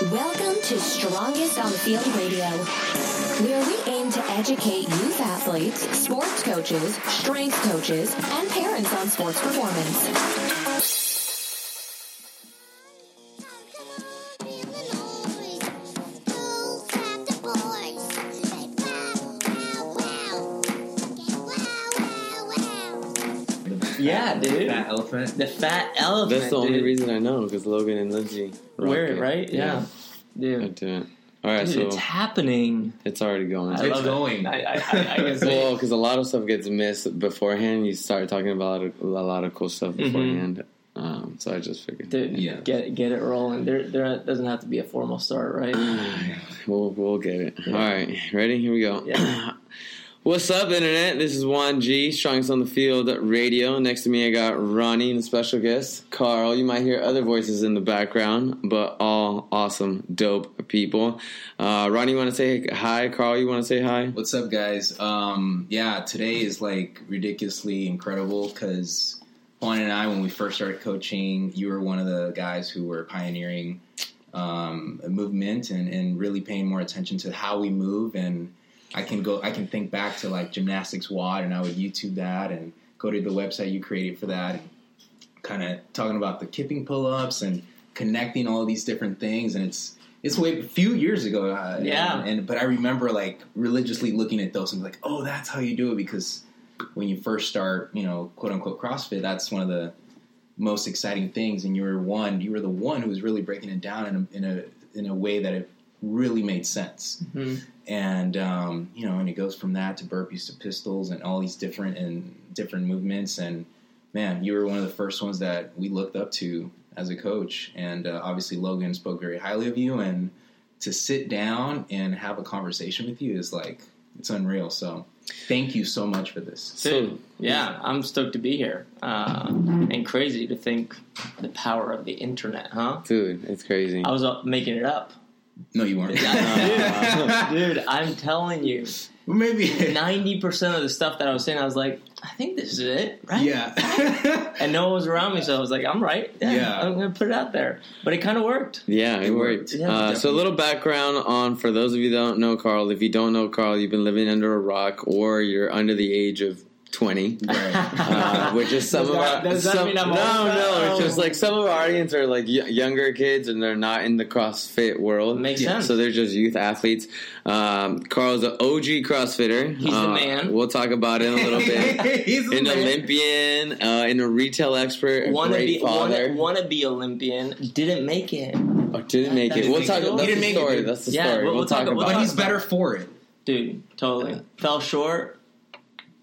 Welcome to Strongest on the Field Radio, where we aim to educate youth athletes, sports coaches, strength coaches, and parents on sports performance. Elephant. The fat elephant. That's the only dude. reason I know because Logan and Lindsay Wear it, right? Yeah. I Dude. do it. All right, Dude, so it's happening. it's already going. I It's love going. It. I, I, I, I can Well, because a lot of stuff gets missed beforehand. You start talking about a lot of cool stuff beforehand. Um, so I just figured Dude, Yeah. get get it rolling. There, there doesn't have to be a formal start, right? we'll we'll get it. All right, ready? Here we go. Yeah. What's up, internet? This is Juan G, Strongest on the Field Radio. Next to me, I got Ronnie and a special guest, Carl. You might hear other voices in the background, but all awesome, dope people. Uh, Ronnie, you want to say hi? Carl, you want to say hi? What's up, guys? Um, yeah, today is like ridiculously incredible because Juan and I, when we first started coaching, you were one of the guys who were pioneering um, a movement and, and really paying more attention to how we move. And I can go, I can think back to like gymnastics WOD, and I would YouTube that and go to the website you created for that, and kind of talking about the kipping pull-ups and connecting all these different things. And it's it's way a few years ago. Uh, Yeah. and, and but I remember like religiously looking at those and like, oh, that's how you do it because when you first start, you know, quote unquote CrossFit, that's one of the most exciting things. And you were one, you were the one who was really breaking it down in a in a in a way that it really made sense. Mhm. And um, you know, and it goes from that to burpees to pistols and all these different and different movements. And man, you were one of the first ones that we looked up to as a coach. And uh, obviously, Logan spoke very highly of you. And to sit down and have a conversation with you is like it's unreal. So thank you so much for this. Dude, yeah, I'm stoked to be here. Uh, and crazy to think the power of the internet, huh? Dude, it's crazy. I was uh, making it up. No, you weren't. Dude, I'm telling you, Maybe. 90% of the stuff that I was saying, I was like, I think this is it, right? Yeah. And no one was around me, so I was like, I'm right. Yeah, Yeah. I'm going to put it out there. But it kind of worked. Yeah, it It worked. worked. Yeah, uh, so a little background on for those of you that don't know Carl. If you don't know Carl, you've been living under a rock, or you're under the age of twenty. right. Uh, which is some Does of that- our does that some, mean I'm no old? no it's No. just like some of our audience are like y- younger kids and they're not in the CrossFit world Makes Yeah, sense. so they're just youth athletes. Um, Carl's an OG CrossFitter. He's the Uh, man. We'll talk about it in a little bit. He's a An man. Olympian, uh, and a retail expert, a wanna great be father. wanna, wanna be Olympian, didn't make it. Oh, didn't make He it. didn't We'll make talk. it. That's the make it, story. That's the Yeah, story. we'll- We'll, we'll talk talk- about. But talk he's better for it. Dude, totally. Fell short,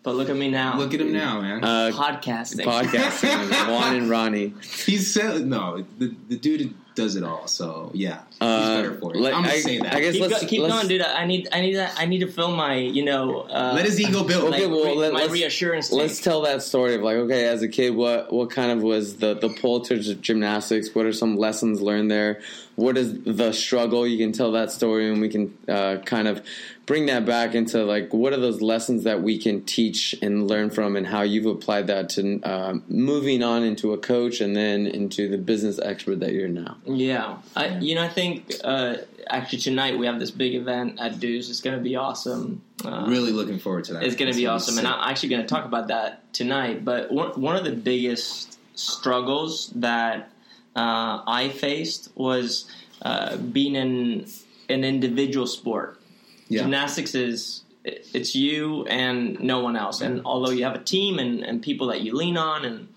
but look at me now. Look at him now, man. Uh, Podcasting. podcasting. Juan and Ronnie. He's said no. The, the dude does it all. So yeah, he's Uh, better for it. let- I'm gonna I- say that. I guess keep let's- go, keep let's- going, dude. I need, I need that. I need to fill my, you know, uh, Let his ego build. Okay, like, well, let- my let's- reassurance. Let's tank. tell that story of like, okay, as a kid, what what kind of was the the pull to gymnastics? What are some lessons learned there? What is the struggle? You can tell that story, and we can uh, kind of bring that back into like, what are those lessons that we can teach and learn from, and how you've applied that to uh, moving on into a coach, and then into the business expert that you're now. Yeah, I, you know, I think uh, actually tonight we have this big event at Deuce. It's going to be awesome. Uh, really looking forward to that. It's going to be awesome, and. I'm actually going to talk about that tonight. But one, one of the biggest struggles that uh, I faced was uh, being in an individual sport. Yeah. Gymnastics is it's you and no one else. And although you have a team and, and people that you lean on and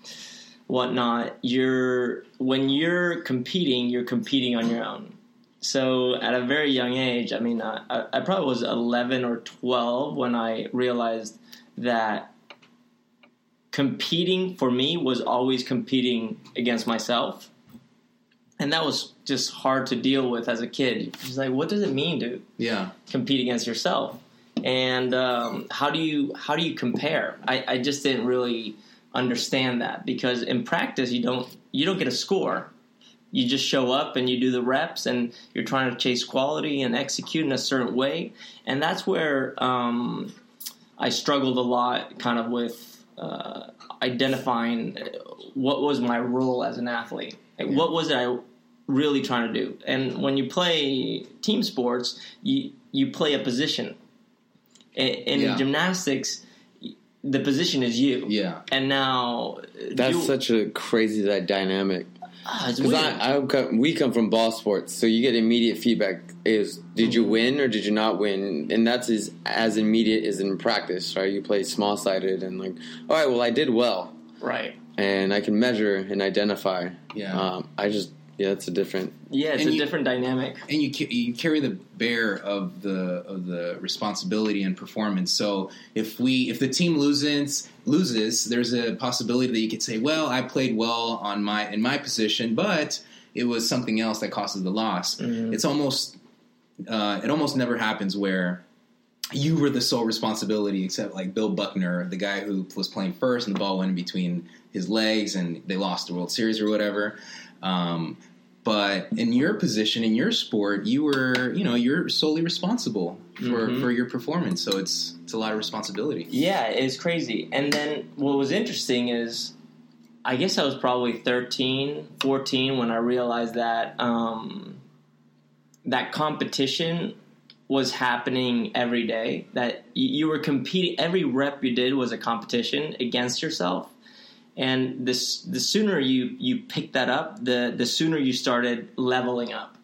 whatnot, you're when you're competing, you're competing on your own. So at a very young age, I mean, I, I probably was 11 or 12 when I realized that competing for me was always competing against myself. And that was just hard to deal with as a kid. It's like, what does it mean to yeah, compete against yourself? And um, how do you how do you compare? I, I just didn't really understand that because in practice you don't you don't get a score. You just show up and you do the reps, and you're trying to chase quality and execute in a certain way. And that's where um, I struggled a lot, kind of with uh, identifying what was my role as an athlete. Like, What was I really trying to do. And when you play team sports, you you play a position. In, in Yeah. gymnastics, the position is you. Yeah. And now That's you- such a crazy that dynamic. Ah, it's Because weird. I, I come, we come from ball sports, so you get immediate feedback. Is did you win or did you not win? And that's as as immediate as in practice, right? You play small sided and like, all right, well, I did well, right. and I can measure and identify. Yeah. Um, I just yeah, it's a different. Yeah, it's And a you- different dynamic. and you ca- you carry the bear of the of the responsibility and performance. So if we if the team loses loses, there's a possibility that you could say, well, I played well on my in my position, but it was something else that causes the loss. It's almost uh, it almost never happens where you were the sole responsibility, except like Bill Buckner, the guy who was playing first, and the ball went in between his legs, and they lost the World Series or whatever. Um, but in your position, in your sport, you were, you know, you're solely responsible for, Mhm. for your performance. So it's it's a lot of responsibility. Yeah, it's crazy. And then what was interesting is I guess I was probably 13, 14 when I realized that um, that competition was happening every day. That you were competing. Every rep you did was a competition against yourself. And this, the sooner you you picked that up, the the sooner you started leveling up.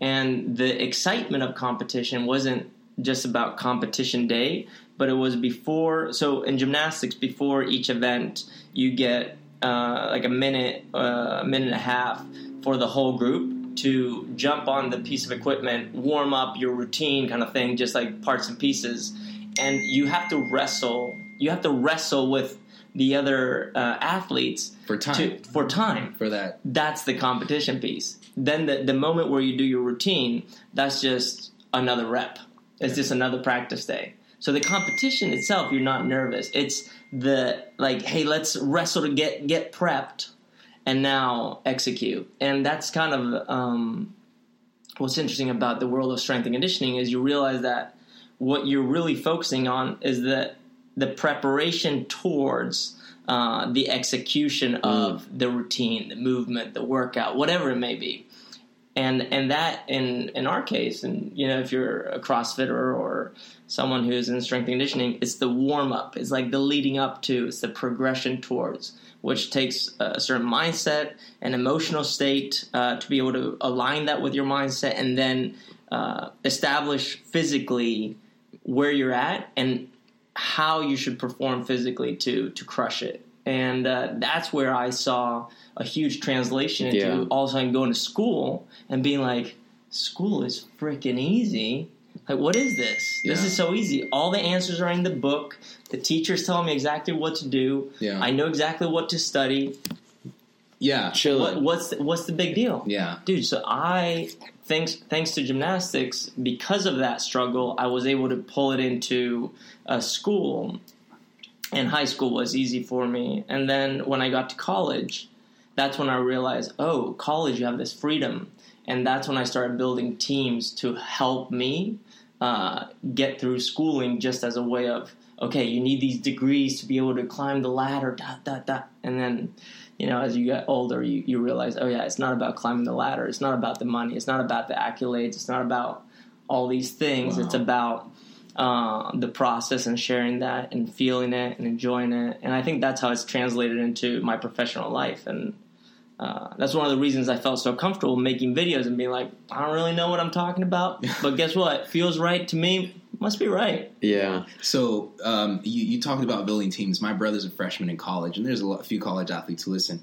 And the excitement of competition wasn't just about competition day, but it was before. So in gymnastics, before each event, you get uh, like a minute, uh, a minute and a half for the whole group to jump on the piece of equipment, warm up your routine, kind of thing, just like parts and pieces. And you have to wrestle. You have to wrestle with the other uh, athletes For time. to, for time For that, that's the competition piece. Then the, the moment where you do your routine, that's just another rep. It's just another practice day. So the competition itself, you're not nervous. It's the like, hey, let's wrestle to get get prepped, and now execute. And that's kind of um, what's interesting about the world of strength and conditioning is you realize that what you're really focusing on is the the preparation towards uh, the execution of the routine, the movement, the workout, whatever it may be. And and that in in our case, and you know, if you're a CrossFitter or someone who's in strength and conditioning, it's the warm up. It's like the leading up to. It's the progression towards, which takes a certain mindset, an emotional state uh, to be able to align that with your mindset, and then uh, establish physically where you're at and how you should perform physically to to crush it. And uh, that's where I saw a huge translation into Yeah. all of a sudden going to school and being like, school is freaking easy. Like, what is this? This is so easy. All the answers are in the book. The teacher's telling me exactly what to do. Yeah. I know exactly what to study. Yeah, Chilling. What, what's the, what's the big deal? yeah, dude so i thanks thanks to gymnastics because of that struggle i was able to pull it into a school and high school was easy for me. And then when i got to college that's when i realized oh college you have this freedom. And that's when i started building teams to help me uh, get through schooling just as a way of okay you need these degrees to be able to climb the ladder dot dot dot and then you know, as you get older, you, you realize, oh yeah, it's not about climbing the ladder. It's not about the money. It's not about the accolades. It's not about all these things. Wow. It's about uh, the process and sharing that and feeling it and enjoying it. And I think that's how it's translated into my professional life. And uh, that's one of the reasons I felt so comfortable making videos and being like, I don't really know what I'm talking about, but guess what? Feels right to me. Must be right. Yeah. So um, you, you talked about building teams. My brother's a freshman in college, and there's a, lot, a few college athletes who listen.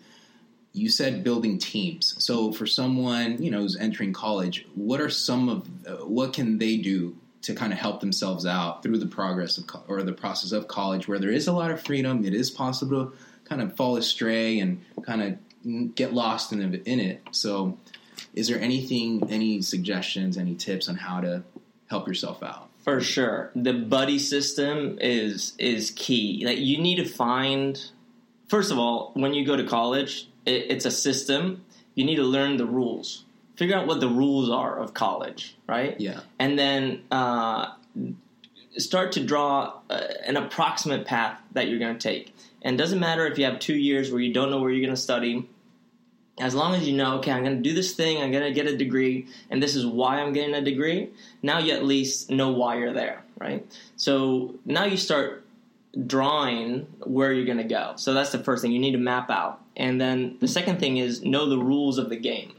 You said building teams. So for someone you know who's entering college, what are some of uh, what can they do to kind of help themselves out through the progress of co- or the process of college, where there is a lot of freedom. It is possible to kind of fall astray and kind of get lost in in it. So, is there anything, any suggestions, any tips on how to help yourself out? For sure. The buddy system is is key. Like you need to find first of all, when you go to college, it, it's a system. You need to learn the rules. Figure out what the rules are of college, right? Yeah. And then uh, start to draw uh, an approximate path that you're going to take. And it doesn't matter if you have two years where you don't know where you're going to study. As long as you know, okay, I'm going to do this thing, I'm going to get a degree, and this is why I'm getting a degree, now you at least know why you're there, right? So now you start drawing where you're going to go. So that's the first thing you need to map out. And then the second thing is know the rules of the game.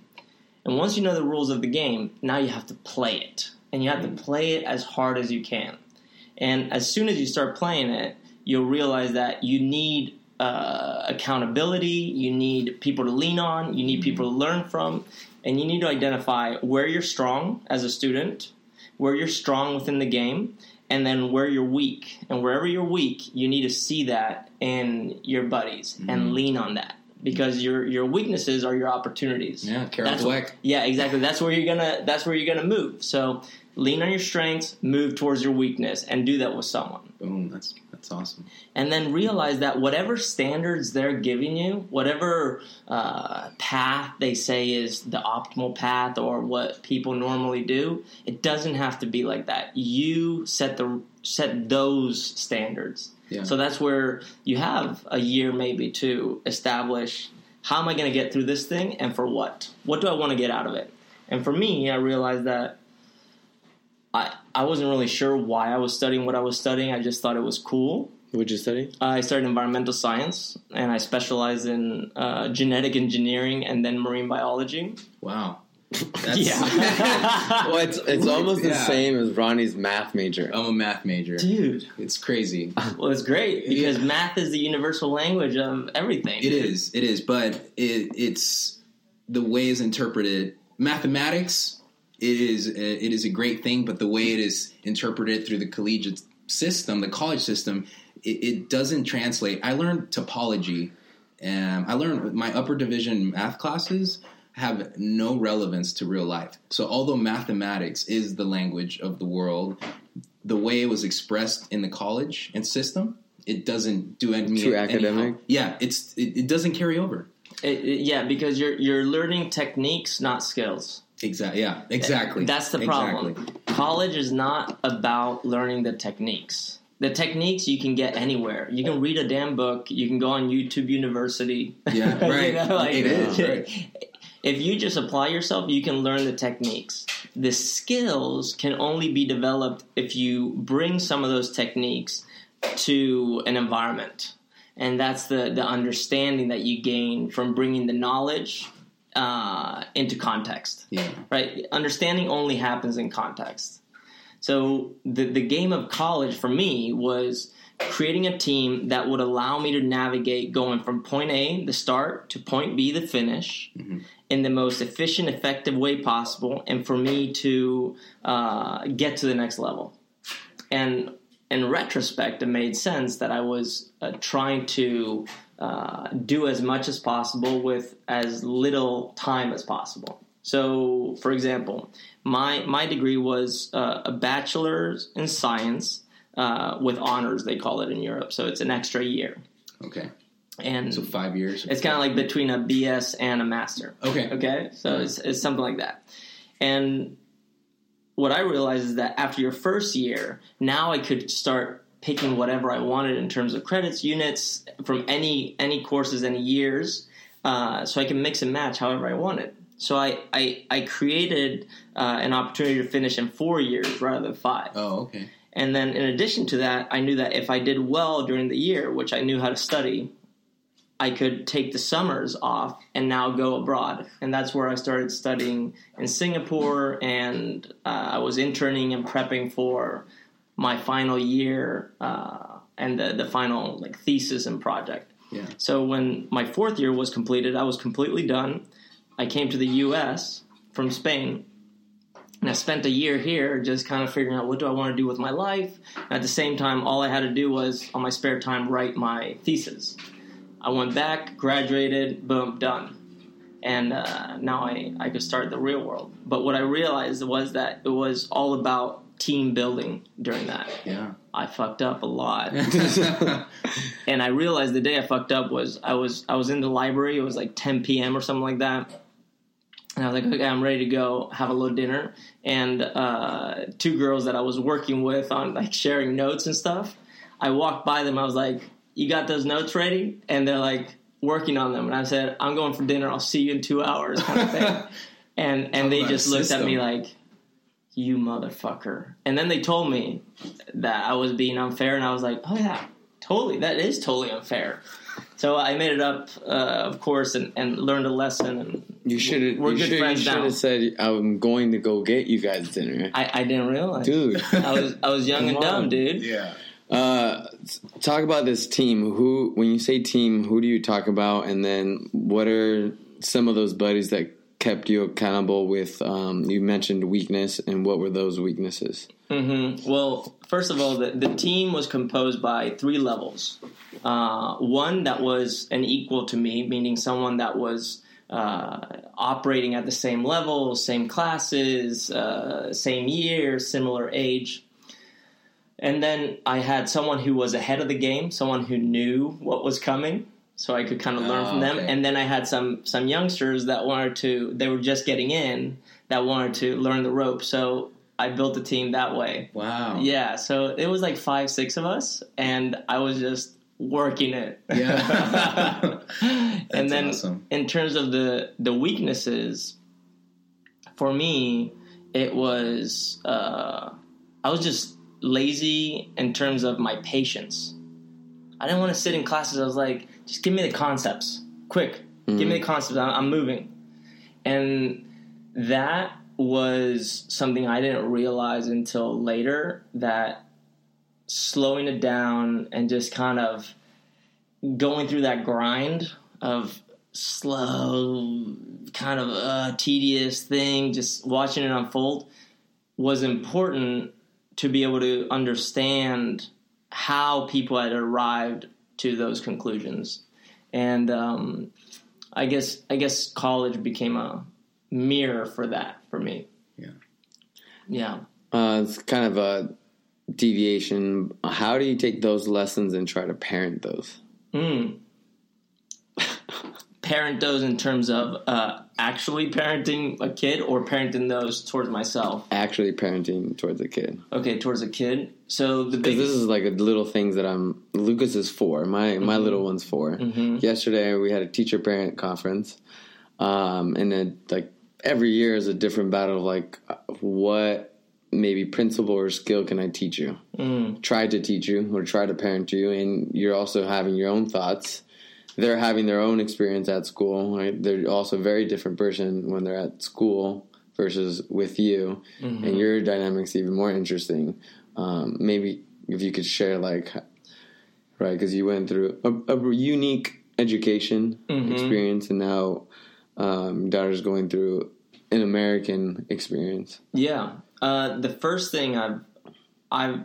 And once you know the rules of the game, now you have to play it. And you have to play it as hard as you can. And as soon as you start playing it, you'll realize that you need uh, accountability, you need people to lean on, you need people to learn from, and you need to identify where you're strong as a student, where you're strong within the game, and then where you're weak. And wherever you're weak, you need to see that in your buddies mm-hmm. and lean on that because your your weaknesses are your opportunities. Yeah, Carol Dweck. Yeah, exactly. That's where you're gonna that's where you're gonna move. So lean on your strengths, move towards your weakness, and do that with someone. Boom. That's that's awesome. And then realize that whatever standards they're giving you, whatever uh, path they say is the optimal path or what people normally do, it doesn't have to be like that. You set the set those standards. Yeah. So that's where you have a year maybe to establish how am I going to get through this thing and for what? What do I want to get out of it? And for me, I realized that I I wasn't really sure why I was studying what I was studying. I just thought it was cool. What did you study? I studied environmental science, and I specialized in uh, genetic engineering and then marine biology. Wow. That's, yeah. well, it's it's almost the same as Ronnie's math major. I'm a math major, dude. It's crazy. Well, it's great because yeah. math is the universal language of everything. It is. It is. But it, it's the way it's interpreted. Mathematics it is uh, it is a great thing, but the way it is interpreted through the collegiate system, the college system, it, it doesn't translate. I learned topology, and I learned my upper division math classes have no relevance to real life. So although mathematics is the language of the world, the way it was expressed in the college and system, it doesn't do any too academic. Yeah, it's it, it doesn't carry over. It, yeah, because you're you're learning techniques, not skills. Exactly. Yeah. Exactly. That's the problem. Exactly. College is not about learning the techniques. The techniques you can get anywhere. You can read a damn book. You can go on YouTube University. Yeah. Right. you know, like, it is. Right. If you just apply yourself, you can learn the techniques. The skills can only be developed if you bring some of those techniques to an environment. And that's the, the understanding that you gain from bringing the knowledge uh, into context. Yeah. Right. Understanding only happens in context. So the the game of college for me was creating a team that would allow me to navigate going from point A, the start, to point B, the finish, mm-hmm. in the most efficient, effective way possible, and for me to uh, get to the next level. And in retrospect, it made sense that I was uh, trying to uh, do as much as possible with as little time as possible. So, for example, my my degree was uh, a bachelor's in science uh, with honors. They call it in Europe, so it's an extra year. Okay. And so five years. It's kind of like between a BS and a master. Okay. Okay. So it's, it's something like that. And what I realized is that after your first year, now I could start picking whatever I wanted in terms of credits, units from any any courses, any years, uh, so I can mix and match however I wanted. So I I, I created uh, an opportunity to finish in four years rather than five. Oh, okay. And then in addition to that, I knew that if I did well during the year, which I knew how to study, I could take the summers off and now go abroad. And that's where I started studying in Singapore, and uh, I was interning and prepping for my final year uh, and the, the final like thesis and project. Yeah. So when my fourth year was completed, I was completely done. I came to the U.S. from Spain, and I spent a year here just kind of figuring out what do I want to do with my life. And at the same time, all I had to do was on my spare time write my thesis. I went back, graduated, boom, done. And uh, now I, I could start the real world. But what I realized was that it was all about team building during that. Yeah. I fucked up a lot. and I realized the day I fucked up was I was I was in the library, it was like 10 p.m. or something like that. And I was like, okay, I'm ready to go have a little dinner. And uh, two girls that I was working with on like sharing notes and stuff, I walked by them. I was like, you got those notes ready? And they're like, working on them, and I said, "I'm going for dinner. I'll see you in two hours." Kind of thing. and and they just a looked at me like, "You motherfucker!" And then they told me that I was being unfair, and I was like, "Oh yeah, totally. That is totally unfair." So I made it up, uh, of course, and, and learned a lesson. And You should have. We're You good should friends now. have said, "I'm going to go get you guys dinner." I, I didn't realize, Dude, I was I was young and dumb, dude. Yeah. uh, talk about this team. Who, when you say team, who do you talk about? And then, what are some of those buddies that kept you accountable? With um, you mentioned weakness, and what were those weaknesses? hmm Well, first of all, the, the team was composed by three levels. Uh, one that was an equal to me, meaning someone that was uh, operating at the same level, same classes, uh, same year, similar age. And then I had someone who was ahead of the game, someone who knew what was coming, so I could kind of learn Oh, from them. okay. And then I had some some youngsters that wanted to, they were just getting in, that wanted to learn the ropes. So I built a team that way. Wow. Yeah, so it was like five, six of us, and I was just working it. Yeah. and then awesome. in terms of the the weaknesses, for me, it was uh, I was just lazy in terms of my patience. I didn't want to sit in classes. I was like, just give me the concepts, quick. Give me the concepts. I'm, I'm moving, and that was something I didn't realize until later that slowing it down and just kind of going through that grind of slow, kind of uh, tedious thing, just watching it unfold was important to be able to understand how people had arrived to those conclusions. And um, I guess I guess college became a mirror for that for me. Yeah. Yeah. Uh, it's kind of a deviation. How do you take those lessons and try to parent those? Mm. Parent those in terms of uh, actually parenting a kid or parenting those towards myself. Actually, parenting towards a kid. Okay, towards a kid. So the Because biggest. this is like a little things that I'm. Lucas is four. My my Mm-hmm. little one's 4 Yesterday we had a teacher parent conference, um, and it, like every year is a different battle of like what maybe principle or skill can I teach you? Mm. Try to teach you or try to parent you, and you're also having your own thoughts. They're having their own experience at school. Right? They're also a very different person when they're at school versus with you, Mm-hmm. and your dynamics even more interesting. Um, maybe if you could share like right because you went through a, a unique education Mm-hmm. experience and now um, daughter's going through an american experience Yeah. Uh, the first thing I've I've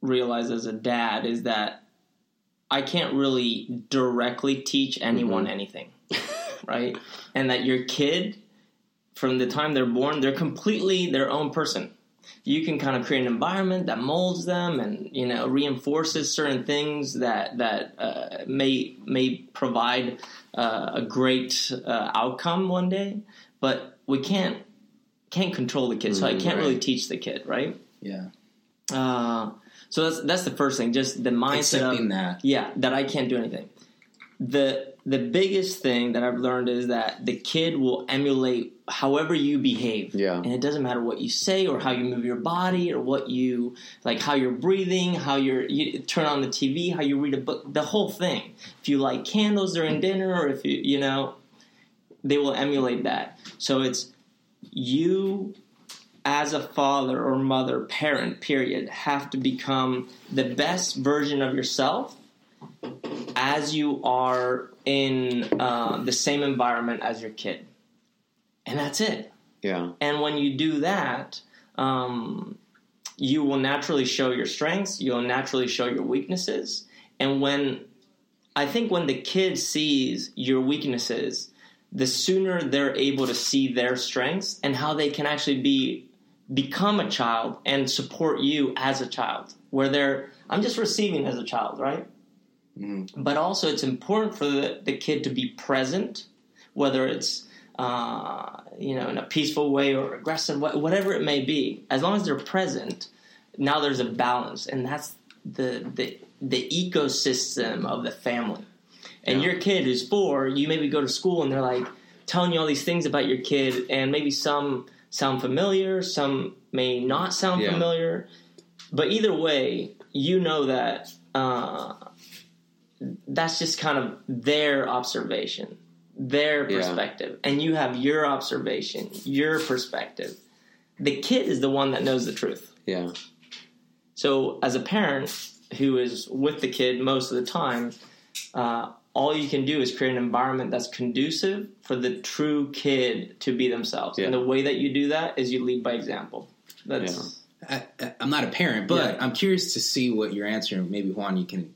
realized as a dad is that I can't really directly teach anyone anything, right? And that your kid, from the time they're born, they're completely their own person. You can kind of create an environment that molds them and you know reinforces certain things that that uh, may may provide uh, a great uh, outcome one day, but we can't can't control the kid, so I Mm, can't really teach the kid, right? Yeah. Uh, so that's that's the first thing, just the mindset Accepting of that. yeah that I can't do anything. The the biggest thing that I've learned is that the kid will emulate however you behave. Yeah. and it doesn't matter what you say or how you move your body or what you like, how you're breathing, how you're you turn on the TV, how you read a book, the whole thing. If you light candles during dinner, or if you you know, they will emulate that. So it's you as a father or mother, parent, period, have to become the best version of yourself as you are in uh, the same environment as your kid. And that's it. yeah And when you do that, um, you will naturally show your strengths, you'll naturally show your weaknesses. And when I think when the kid sees your weaknesses, the sooner they're able to see their strengths and how they can actually be become a child and support you as a child. Where they're I'm just receiving as a child, right? But also it's important for the, the kid to be present, whether it's uh, you know in a peaceful way or aggressive, whatever it may be. As long as they're present, now there's a balance, and that's the the the ecosystem of the family. And Yeah. your kid who's four, you maybe go to school and they're like telling you all these things about your kid, and maybe some sound familiar, some may not sound Yeah. familiar. But either way, you know that uh, that's just kind of their observation, their Yeah. perspective, and you have your observation, your perspective. The kid is the one that knows the truth. Yeah. So, as a parent who is with the kid most of the time, uh, all you can do is create an environment that's conducive for the true kid to be themselves. And the way that you do that is you lead by example. That's I, I- I'm not a parent, but Yeah. I'm curious to see what your answer. Maybe Juan, you can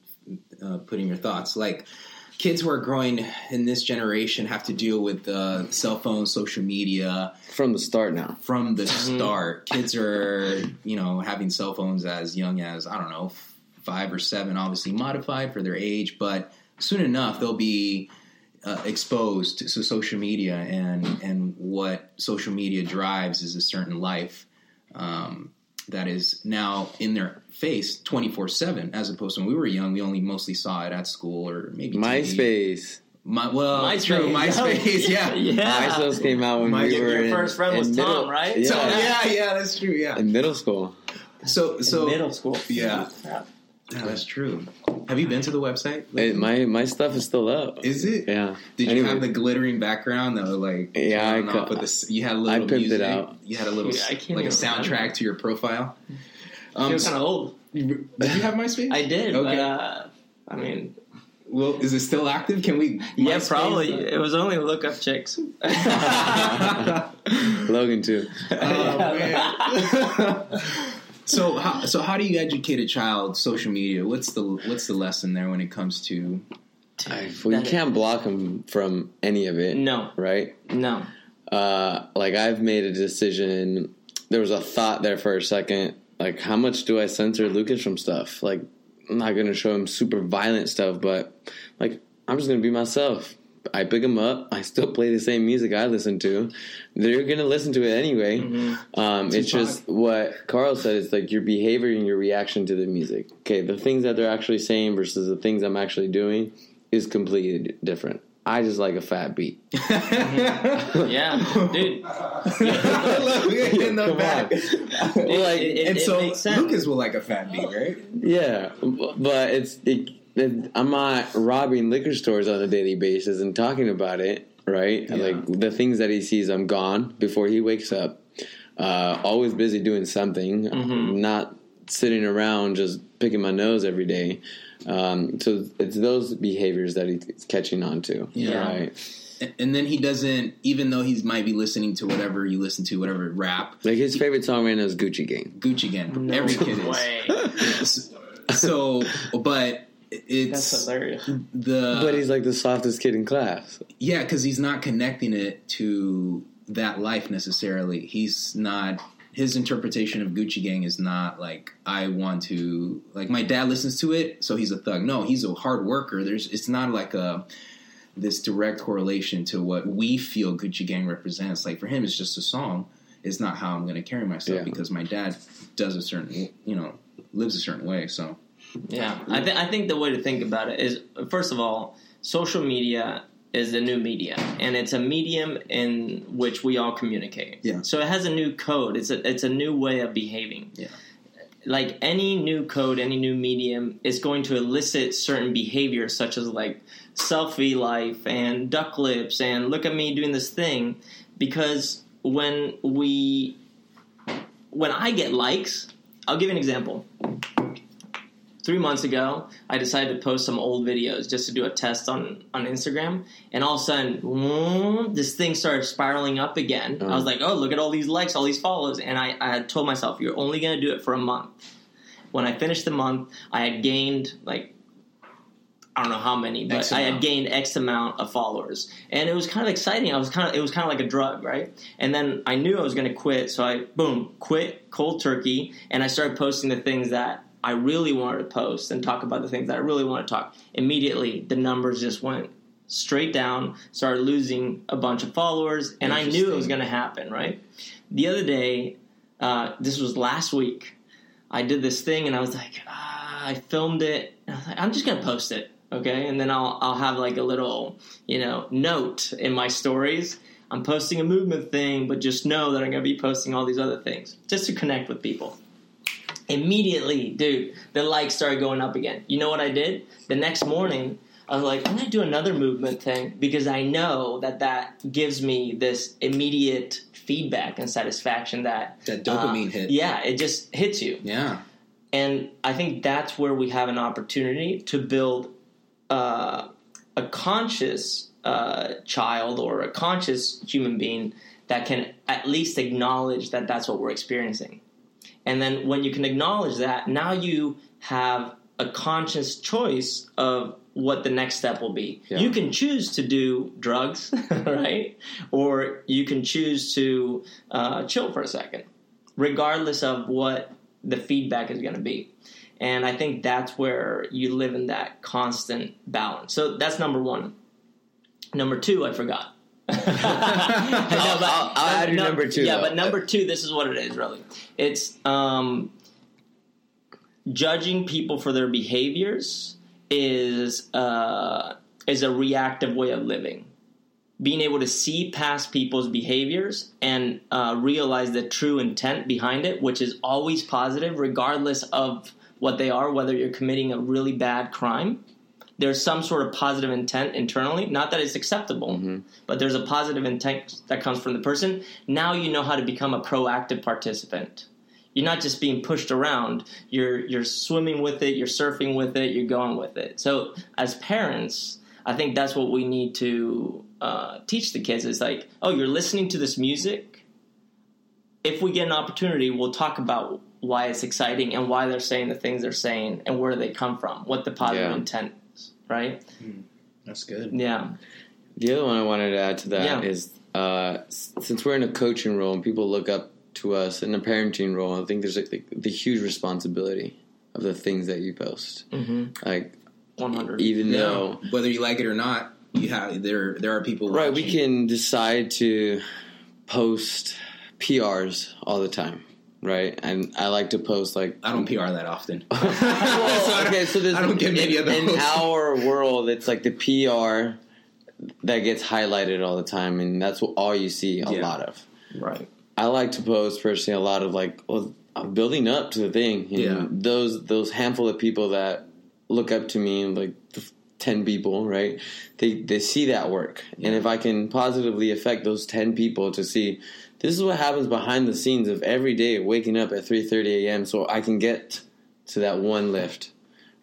uh, put in your thoughts. Like kids who are growing in this generation have to deal with uh, cell phones, social media From the start now. from the start. Kids are, you know, having cell phones as young as I don't know, five or seven. Obviously modified for their age, but soon enough they'll be uh, exposed to social media and and what social media drives is a certain life um, that is now in their face 24-7 as opposed to when we were young we only mostly saw it at school or maybe TV. MySpace. My, well MySpace. true MySpace yeah yeah. MySpace came out when My- we were your in, first friend in was middle, Tom, right? Yeah, so yeah yeah that's true yeah in middle school. so so middle school. Yeah. Yeah. Yeah, that's true. Have you been to the website? It, my my stuff is still up. Is it? Yeah. Did you Anyway. have the glittering background though? like? Yeah, I don't I know, ca- but this you had a little I pimped it out. You had a little Yeah, I can't like a soundtrack remember. to your profile. I Um, kind of old. did you have MySpace? I did, Okay. but uh, I mean, well, is it still active? Can we? yeah, MySpace? probably. It was only look up chicks. Logan too. Oh, man. So how so how do you educate a child social media? What's the what's the lesson there when it comes to? we That- can't block them from any of it, No, right? no. Uh, like I've made a decision. There was a thought there for a second. Like, how much do I censor Lucas from stuff? Like, I'm not gonna show him super violent stuff, but like, I'm just gonna be myself. I pick them up. I still play the same music I listen to. They're gonna listen to it anyway. Um, it's just what Carl said. It's like your behavior and your reaction to the music. Okay, the things that they're actually saying versus the things I'm actually doing is completely different. I just like a fat beat. Yeah, dude. in the come back. It, like, it, it, and it so makes sense. Lucas will like a fat beat, right? Yeah, but it's it, it, I'm not robbing liquor stores on a daily basis and talking about it, right? Yeah. Like the things that he sees, I'm gone before he wakes up. Uh, always busy doing something, not sitting around just picking my nose every day. Um, so it's those behaviors that he's catching on to, Yeah. right? and then he doesn't even though he might be listening to whatever you listen to whatever rap Like his favorite song right now is Gucci Gang. gucci gang No every kid way. is so but That's it's hilarious. the but he's like the softest kid in class. yeah because he's not connecting it to that life necessarily he's not his interpretation of gucci gang is not like i want to like my dad listens to it so he's a thug no he's a hard worker there's it's not like a this direct correlation to what we feel Gucci Gang represents. Like for him, it's just a song. It's not how I'm going to carry myself Yeah. because my dad does a certain, you know, lives a certain way. So Yeah, I, th- I think the way to think about it is first of all, social media is the new media, and it's a medium in which we all communicate. Yeah. So it has a new code. It's a it's a new way of behaving. Yeah. Like any new code, any new medium is going to elicit certain behaviors, such as like selfie life and duck lips and look at me doing this thing, because when we when I get likes, I'll give you an example three months ago, I decided to post some old videos just to do a test on, on Instagram, and all of a sudden, this thing started spiraling up again. I was uh-huh. like, oh, look at all these likes, all these follows, and I, I had told myself, you're only going to do it for a month. When I finished the month, I had gained like I don't know how many, but I had gained X amount of followers, and it was kind of exciting. I was kind of it was kind of like a drug, right? And then I knew I was going to quit, so I boom quit cold turkey, and I started posting the things that I really wanted to post and talk about the things that I really want to talk. Immediately, the numbers just went straight down. Started losing a bunch of followers, and I knew it was going to happen, right? The other day, uh, this was last week. I did this thing, and I was like, ah, I filmed it. And I was like, I'm just going to post it. Okay, and then I'll I'll have like a little you know note in my stories. I'm posting a movement thing, but just know that I'm going to be posting all these other things just to connect with people. Immediately, dude, the likes started going up again. You know what I did? The next morning, I was like, I'm going to do another movement thing because I know that that gives me this immediate feedback and satisfaction that That dopamine uh, hit. Yeah, it just hits you. Yeah. And I think that's where we have an opportunity to build uh, a conscious uh, child or a conscious human being that can at least acknowledge that that's what we're experiencing. And then when you can acknowledge that, now you have a conscious choice of what the next step will be. Yeah. You can choose to do drugs, right? Or you can choose to uh, chill for a second, regardless of what the feedback is going to be. And I think that's where you live in that constant balance. So that's number one. Number two, I forgot. I know, but- I'll- I'll add your number two, Yeah, though. but number two, this is what it is really. It's um, judging people for their behaviors is uh, is a reactive way of living. Being able to see past people's behaviors and uh, realize the true intent behind it, which is always positive, regardless of what they are, whether you're committing a really bad crime. There's some sort of positive intent internally. Not that it's acceptable, but there's a positive intent that comes from the person. Now you know how to become a proactive participant. You're not just being pushed around. You're you're swimming with it. You're surfing with it. You're going with it. So as parents, I think that's what we need to uh, teach the kids. Is like, oh, you're listening to this music. If we get an opportunity, we'll talk about why it's exciting and why they're saying the things they're saying and where they come from, what the positive Yeah. intent is. Right? That's good. Yeah. The other one I wanted to add to that Yeah. is uh, since we're in a coaching role and people look up to us in a parenting role, I think there's like the, the huge responsibility of the things that you post. Mm-hmm. Like One hundred. even though whether you like it or not, you have there. There are people. right, we can decide to post PRs all the time, right? And I like to post like I don't PR that often. well, okay, so there's I don't get many in, of those. in our world. It's like the PR that gets highlighted all the time, and that's what all you see a Yeah. lot of. Right. I like to post personally a lot of like, well, I'm building up to the thing. Yeah. Those those handful of people that look up to me, like the ten people, right? They they see that work, and if I can positively affect those ten people to see. This is what happens behind the scenes of every day waking up at 3:30 a.m. so I can get to that one lift,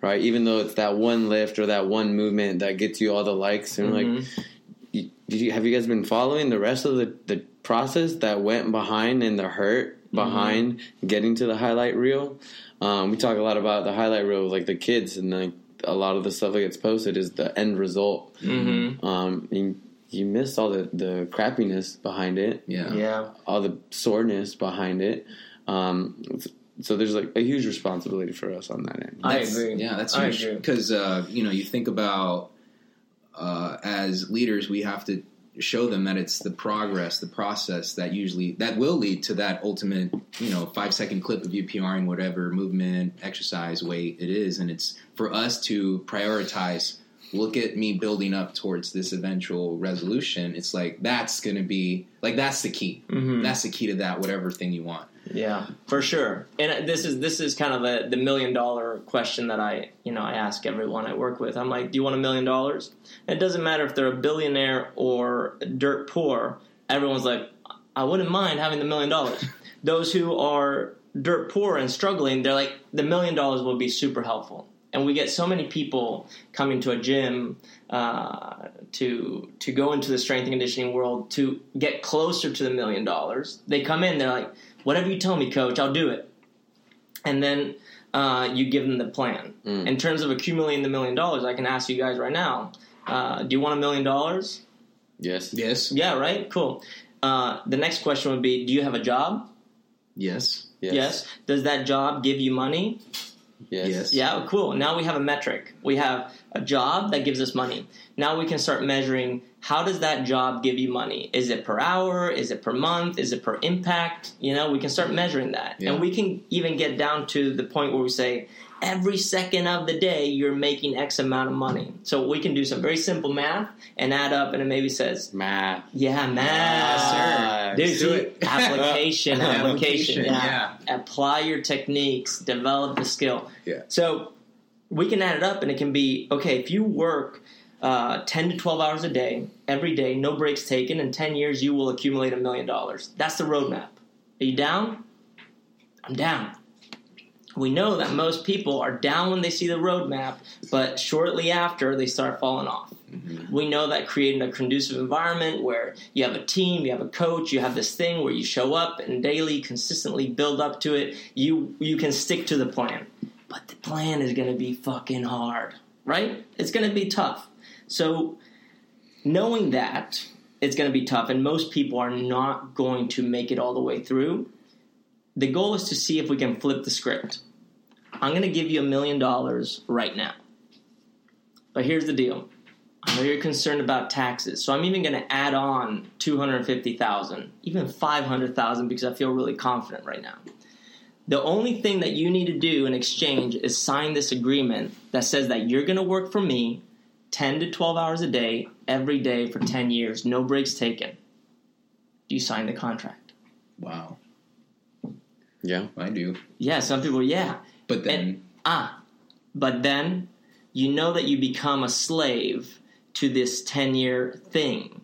right? Even though it's that one lift or that one movement that gets you all the likes, and like, you, did you have you guys been following the rest of the, the process that went behind and the hurt behind getting to the highlight reel? Um, we talk a lot about the highlight reel, with, like the kids, and like a lot of the stuff that gets posted is the end result. Mm-hmm. Um, and you miss all the the crappiness behind it, Yeah. Yeah. all the soreness behind it. Um, so there's like a huge responsibility for us on that end. I agree. Yeah, that's I huge agree. because uh, you know you think about uh, as leaders, we have to show them that it's the progress, the process that usually that will lead to that ultimate, you know, five second clip of you PRing whatever movement, exercise, weight it is, and it's for us to prioritize. Look at me building up towards this eventual resolution. It's like that's going to be like that's the key. Mhm. That's the key to that whatever thing you want. Yeah, for sure. And this is this is kind of a, the million dollar question that I you know I ask everyone I work with. I'm like, do you want a million dollars? It doesn't matter if they're a billionaire or dirt poor. Everyone's like, I wouldn't mind having the million dollars. Those who are dirt poor and struggling, they're like, the million dollars will be super helpful. And we get so many people coming to a gym uh, to to go into the strength and conditioning world to get closer to the million dollars. They come in, they're like, whatever you tell me, coach, I'll do it. And then uh, you give them the plan. Mm. In terms of accumulating the million dollars, I can ask you guys right now: uh, Do you want a million dollars? Yes. Yes. Yeah, right. Cool. Uh, the next question would be: Do you have a job? Yes. Yes. Does that job give you money? Yes. Yes. Yeah, cool. Now we have a metric. We have a job that gives us money. now we can start measuring how does that job give you money? Is it per hour? Is it per month? Is it per impact? You know, we can start measuring that. Yeah. And we can even get down to the point where we say, every second of the day you're making X amount of money. So we can do some very simple math and add up, and it maybe says, Math. yeah, math. Yes, Dude, do it. application, application, Application, yeah. Apply your techniques, develop the skill. Yeah. So we can add it up, and it can be okay if you work uh, ten to twelve hours a day every day, no breaks taken. In ten years, you will accumulate a million dollars. That's the roadmap. Are you down? I'm down. We know that most people are down when they see the roadmap, but shortly after they start falling off. Mm-hmm. We know that creating a conducive environment where you have a team, you have a coach, you have this thing where you show up and daily consistently build up to it, you you can stick to the plan. But the plan is going to be fucking hard, right? It's going to be tough. So knowing that it's going to be tough and most people are not going to make it all the way through, the goal is to see if we can flip the script. I'm going to give you a million dollars right now. But here's the deal. I know you're concerned about taxes, so I'm even going to add on 250,000, even 500,000 because I feel really confident right now. The only thing that you need to do in exchange is sign this agreement that says that you're going to work for me 10 to 12 hours a day every day for 10 years, no breaks taken. Do you sign the contract? Wow. Yeah. I do. Yeah, some people, yeah. But then, And ah, but then you know that you become a slave to this 10 year thing.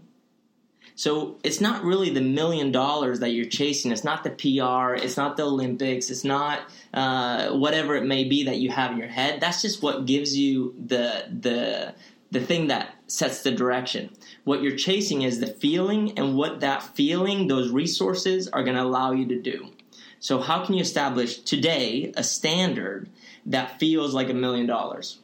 So it's not really the million dollars that you're chasing. It's not the PR. It's not the Olympics. It's not uh, whatever it may be that you have in your head. That's just what gives you the the the thing that sets the direction. What you're chasing is the feeling, and what that feeling, those resources, are going to allow you to do. So how can you establish today a standard that feels like a million dollars?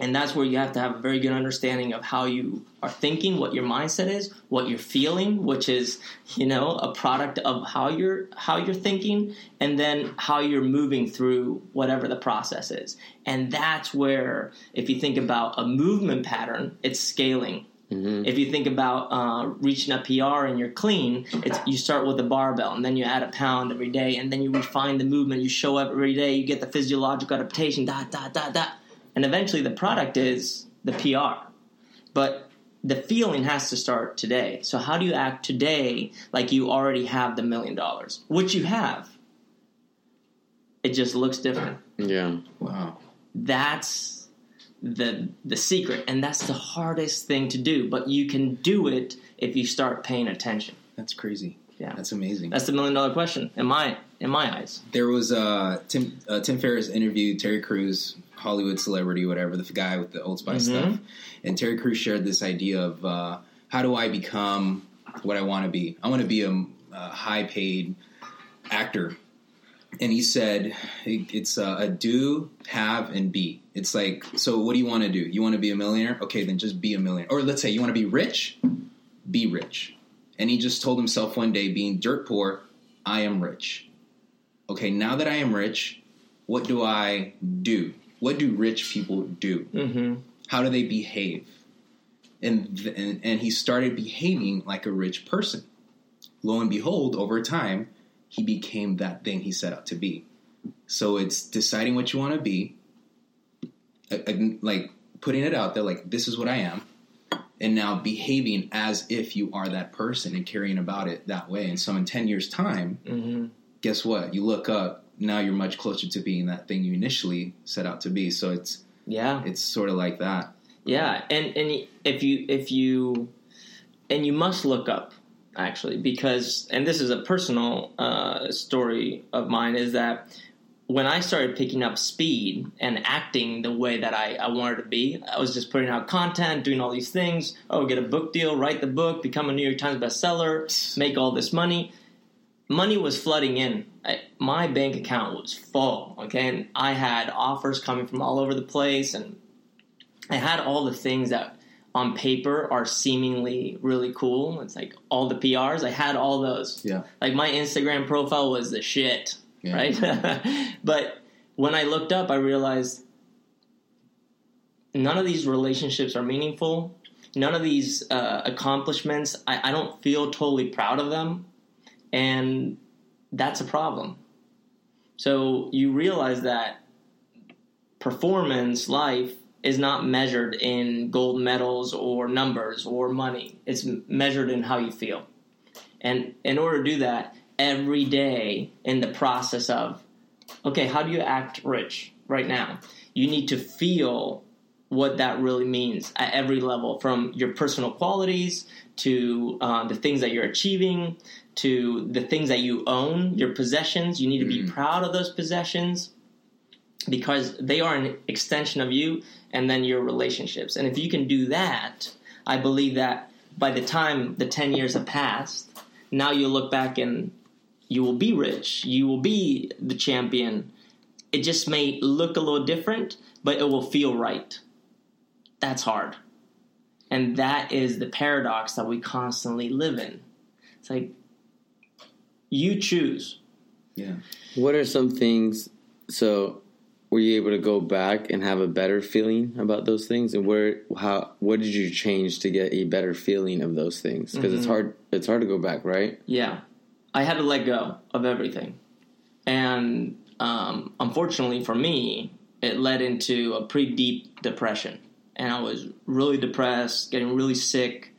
And that's where you have to have a very good understanding of how you are thinking, what your mindset is, what you're feeling, which is, you know, a product of how you're how you're thinking, and then how you're moving through whatever the process is. And that's where, if you think about a movement pattern, it's scaling. If you think about uh, reaching a PR and you're clean, it's you start with a barbell and then you add a pound every day, and then you refine the movement. You show up every day, you get the physiological adaptation, da da da da, and eventually the product is the PR. But the feeling has to start today. So how do you act today like you already have the million dollars, which you have? It just looks different Yeah. wow. that's the the secret and that's the hardest thing to do but you can do it if you start paying attention That's crazy. Yeah. That's amazing. that's the million dollar question in my in my eyes there was uh, Tim uh, Tim Ferriss interviewed Terry Crews, Hollywood celebrity, whatever, the guy with the Old Spice Mhm. stuff, and Terry Crews shared this idea of uh, how do I become what I want to be? I want to be a, a high paid actor, and he said it's uh, a do, have, and be. It's like so. What do you want to do? You want to be a millionaire? Okay, then just be a millionaire. Or let's say you want to be rich, be rich. And he just told himself one day, being dirt poor, I am rich okay, now that I am rich, what do I do? What do rich people do? mm-hmm. How do they behave? And, and and he started behaving like a rich person. Lo and behold, over time, he became that thing he set out to be. So it's deciding what you want to be, like putting it out there, like this is what I am, and now behaving as if you are that person and carrying about it that way. And so in ten years' time, Mm-hmm. guess what? You look up, now you're much closer to being that thing you initially set out to be. So it's yeah it's sort of like that. yeah and and if you if you and you must look up actually because and this is a personal uh, story of mine is that when I started picking up speed and acting the way that I, I wanted to be, I was just putting out content, doing all these things. Oh, get a book deal, write the book, become a New York Times bestseller, make all this money. Money was flooding in. I, my bank account was full, okay? And I had offers coming from all over the place, and I had all the things that on paper are seemingly really cool. It's like all the PRs, I had all those. Yeah. Like my Instagram profile was the shit, Yeah. right? but when I looked up, I realized none of these relationships are meaningful. None of these uh, accomplishments, I, I don't feel totally proud of them. And that's a problem. So you realize that performance, life, is not measured in gold medals or numbers or money. It's measured in how you feel. And in order to do that, every day in the process of, okay, how do you act rich right now? You need to feel what that really means at every level from your personal qualities to uh, the things that you're achieving to the things that you own, your possessions. You need to be Mm. proud of those possessions because they are an extension of you and then your relationships. And if you can do that, I believe that by the time the 10 years have passed, now you'll look back and you will be rich. You will be the champion. It just may look a little different, but it will feel right. That's hard. And that is the paradox that we constantly live in. It's like you choose. Yeah. What are some things? So, were you able to go back and have a better feeling about those things? And where, how, what did you change to get a better feeling of those things? Because it's hard. It's hard to go back, right? Yeah. I had to let go of everything. And um, unfortunately for me, it led into a pretty deep depression. And I was really depressed, getting really sick.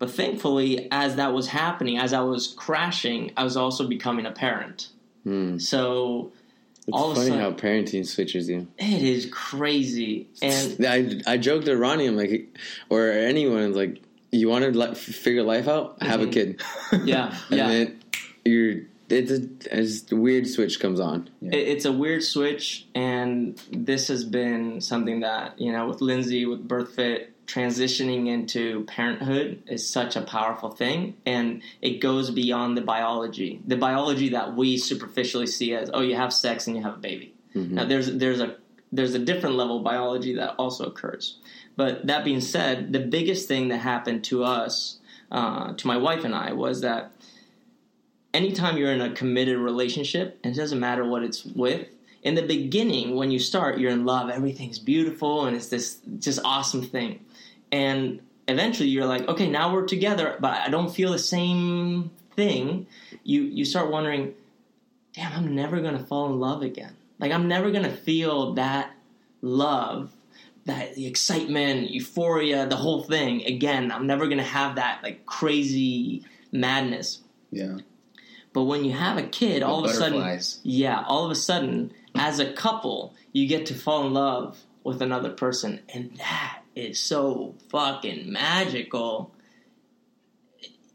But thankfully, as that was happening, as I was crashing, I was also becoming a parent. Hmm. So It's all of a funny sudden, how parenting switches you. it is crazy. And I I joked to Ronnie, I'm like, or anyone, like, you want to like, figure life out? Have a Mhm. kid. yeah, and yeah. then you're it's a, it's a weird switch comes on. It, it's a weird switch, and this has been something that you know with Lindsay with BirthFit transitioning into parenthood is such a powerful thing, and it goes beyond the biology, the biology that we superficially see as oh you have sex and you have a baby. Now there's there's a there's a different level of biology that also occurs. But that being said, the biggest thing that happened to us, uh, to my wife and I, was that anytime you're in a committed relationship, and it doesn't matter what it's with, in the beginning, when you start, you're in love, everything's beautiful, and it's this just awesome thing. And eventually you're like, okay, now we're together, but I don't feel the same thing. You you start wondering, damn, I'm never gonna fall in love again. Like I'm never gonna feel that love, that the excitement, euphoria, the whole thing again. I'm never gonna have that like crazy madness. Yeah. But when you have a kid, all of a sudden, yeah, all of a sudden, as a couple, you get to fall in love with another person, and that is so fucking magical.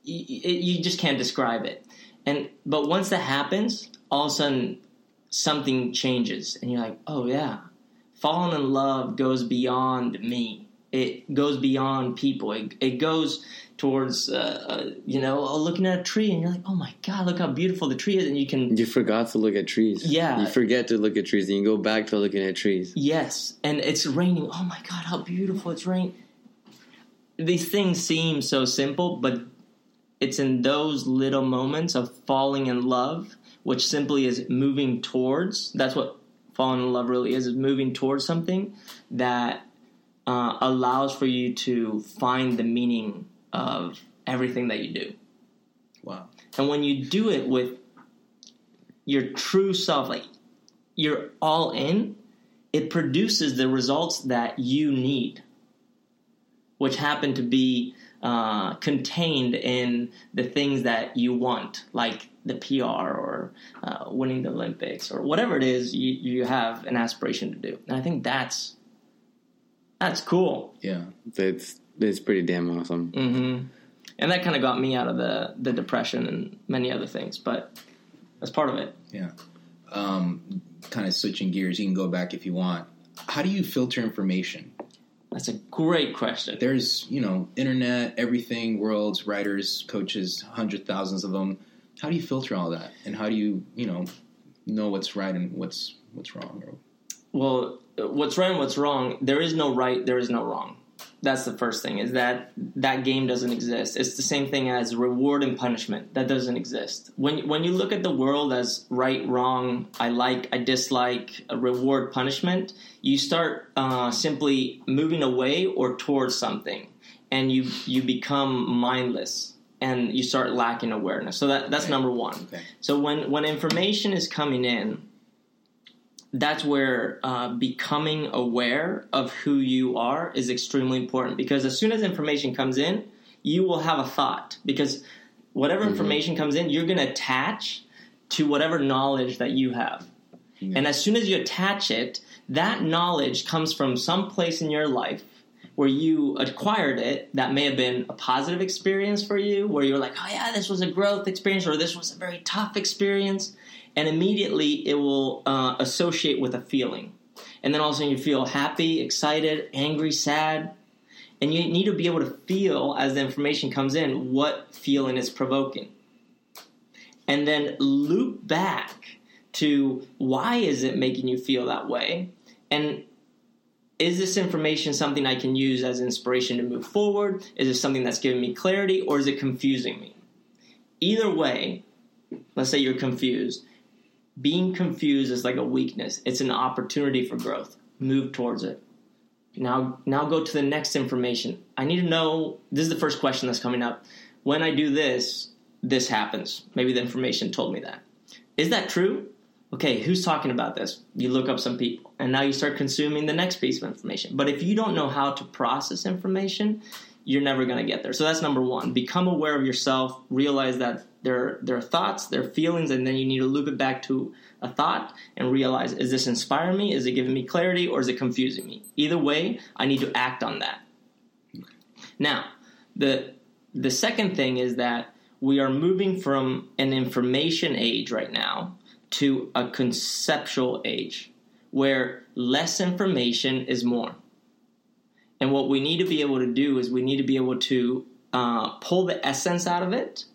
You, you just can't describe it. And but once that happens, all of a sudden, something changes, and you're like, oh yeah, falling in love goes beyond me. It goes beyond people. It, it goes towards, uh, uh, you know, uh, looking at a tree and you're like, oh my God, look how beautiful the tree is. And you can, You forgot to look at trees. Yeah. You forget to look at trees and you go back to looking at trees. yes. And it's raining. Oh my God, how beautiful it's raining. These things seem so simple, but it's in those little moments of falling in love, which simply is moving towards. That's what falling in love really is, is moving towards something that uh, allows for you to find the meaning of everything that you do. Wow. And when you do it with your true self, like you're all in, it produces the results that you need, which happen to be uh, contained in the things that you want, like the PR or uh, winning the Olympics or whatever it is you, you have an aspiration to do. And I think that's that's cool. Yeah. It's it's pretty damn awesome. Mm-hmm. And that kind of got me out of the the depression and many other things, but that's part of it. Yeah. Um, kind of switching gears, you can go back if you want. How do you filter information? That's a great question. There's, you know, internet, everything, worlds, writers, coaches, hundred thousands of them. How do you filter all that? And how do you, you know, know what's right and what's what's wrong? Well, what's right and what's wrong, there is no right, there is no wrong. That's the first thing is that that game doesn't exist. It's the same thing as reward and punishment. That doesn't exist. When when you look at the world as right, wrong, I like, I dislike, reward, punishment, you start uh, simply moving away or towards something, and you you become mindless and you start lacking awareness. So that that's Okay. number one. Okay. So when when information is coming in, that's where uh, becoming aware of who you are is extremely important because as soon as information comes in, you will have a thought because whatever information comes in, you're going to attach to whatever knowledge that you have. And as soon as you attach it, that knowledge comes from some place in your life where you acquired it that may have been a positive experience for you, where you're like, oh yeah, this was a growth experience, or this was a very tough experience. And immediately it will uh, associate with a feeling. And then all of a sudden you feel happy, excited, angry, sad. And you need to be able to feel as the information comes in what feeling is provoking. And then loop back to why is it making you feel that way? And is this information something I can use as inspiration to move forward? Is it something that's giving me clarity or is it confusing me? Either way, let's say you're confused. Being confused is like a weakness. It's an opportunity for growth. Move towards it. Now now go to the next information. I need to know this is the first question that's coming up. When I do this, this happens. Maybe the information told me that. Is that true? Okay, who's talking about this? You look up some people, and now you start consuming the next piece of information. But if you don't know how to process information, you're never going to get there. So that's number one. Become aware of yourself. Realize that there, there are thoughts, there are feelings, and then you need to loop it back to a thought and realize: is this inspiring me? Is it giving me clarity, or is it confusing me? Either way, I need to act on that. Now, the the second thing is that we are moving from an information age right now to a conceptual age where less information is more. And what we need to be able to do is we need to be able to uh, pull the essence out of it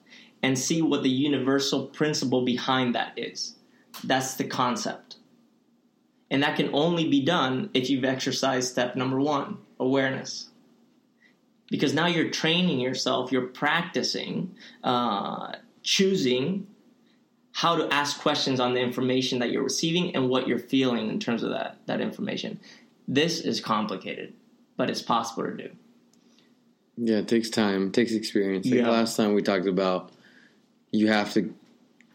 and see what the universal principle behind that is. That's the concept. And that can only be done if you've exercised step number one awareness because now you're training yourself, you're practicing, uh, choosing how to ask questions on the information that you're receiving and what you're feeling in terms of that that information. This is complicated, but it's possible to do. Yeah, it takes time, it takes experience. Like Yeah. last time we talked about you have to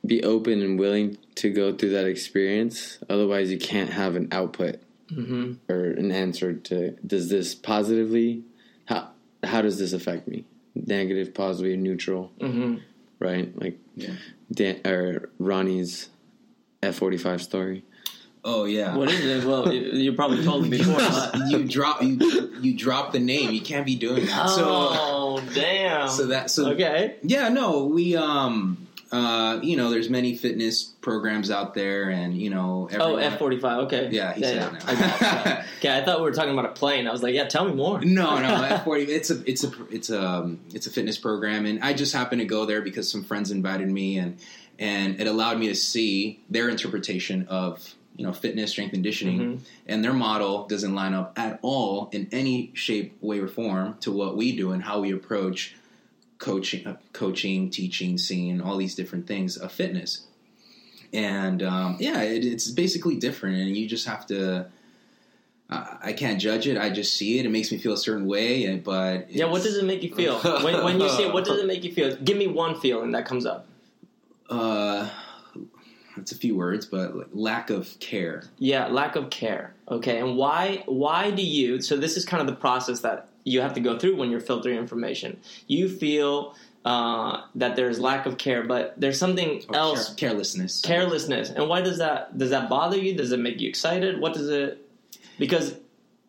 be open and willing to go through that experience. Otherwise, you can't have an output hmm or an answer to does this positively how how does this affect me? Negative, positive, or neutral, hmm right? Like Yeah. Dan, or Ronnie's F forty five story. Oh yeah. What is it? Well, you you probably told me before. But, you drop you you drop the name. You can't be doing that. oh, damn. So that so okay. yeah no we um uh you know there's many fitness programs out there and you know Oh, F forty five. Okay. Yeah, he said it now. I got it, got it. Okay, I thought we were talking about a plane. I was like, yeah, tell me more. No, no, F forty. It's a, it's a, it's a, um, it's a fitness program, and I just happened to go there because some friends invited me, and and it allowed me to see their interpretation of you know fitness, strength, conditioning, Mhm. and their model doesn't line up at all in any shape, way, or form to what we do and how we approach coaching, uh, coaching, teaching, seeing all these different things of fitness. And um, yeah, it, it's basically different, and you just have to. I can't judge it. I just see it. It makes me feel a certain way, but Yeah, what does it make you feel when, when you see it? What does it make you feel? Give me one feeling that comes up. Uh, it's a few words, but like lack of care. Yeah, lack of care. Okay, and why? Why do you? So this is kind of the process that you have to go through when you're filtering information. You feel uh, that there's lack of care, but there's something Or else. care- carelessness. carelessness. And why does that? Does that bother you? Does it make you excited? What does it? Because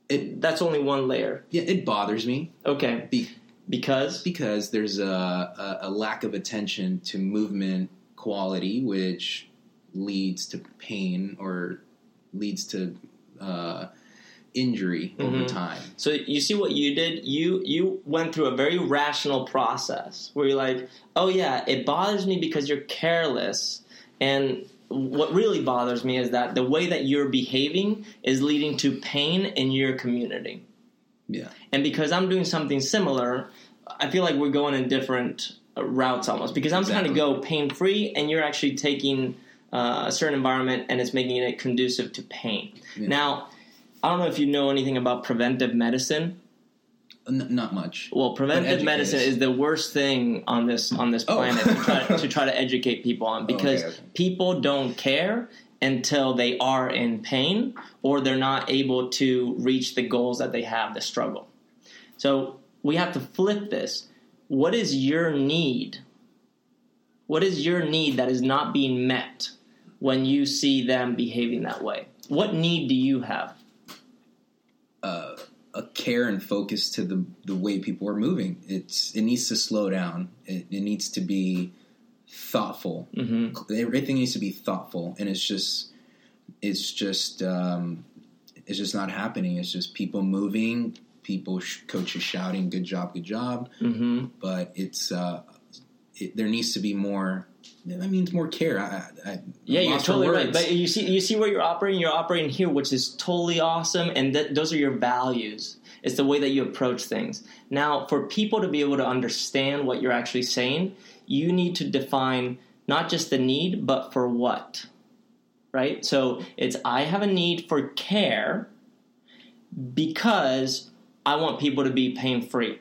It that's only one layer. yeah, it bothers me Okay, be, because because there's a, a, a lack of attention to movement quality, which leads to pain or leads to uh, injury over Mhm. time. So you see what you did? You you went through a very rational process where you're like, "Oh yeah, it bothers me because you're careless." And what really bothers me is that the way that you're behaving is leading to pain in your community. Yeah. And because I'm doing something similar, I feel like we're going in different uh, routes almost. Because I'm trying to go pain free, and you're actually taking uh, a certain environment and it's making it conducive to pain. Yeah. Now, I don't know if you know anything about preventive medicine. N- not much. Well, preventive medicine is the worst thing on this on this Oh. planet to, try, to try to educate people on because okay. people don't care until they are in pain or they're not able to reach the goals that they have, the struggle. So we have to flip this. What is your need? What is your need that is not being met when you see them behaving that way? What need do you have? uh, a care and focus to the the way people are moving. It's it needs to slow down. It, it needs to be thoughtful. hmm Everything needs to be thoughtful, and it's just it's just um, it's just not happening. It's just people moving, people sh- coaches shouting, "Good job, good job," hmm but it's uh, it, there needs to be more. That means more care. I, I, I Yeah, you're totally right. But you see, you see where you're operating. You're operating here, which is totally awesome, and that, those are your values. It's the way that you approach things. Now, for people to be able to understand what you're actually saying, you need to define not just the need, but for what. Right. So it's I have a need for care because I want people to be pain free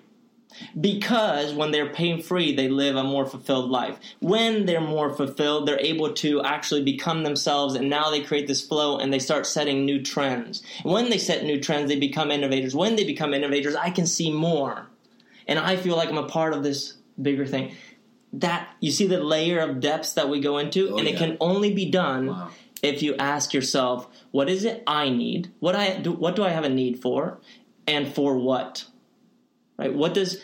because when they're pain free, they live a more fulfilled life. When they're more fulfilled, they're able to actually become themselves, and now they create this flow and they start setting new trends. When they set new trends, they become innovators. When they become innovators, I can see more, and I feel like I'm a part of this bigger thing. That you see the layer of depths that we go into, Oh, and it can only be done Wow. if you ask yourself, "What is it I need? What I do? What do I have a need for, and for what?" Right? What does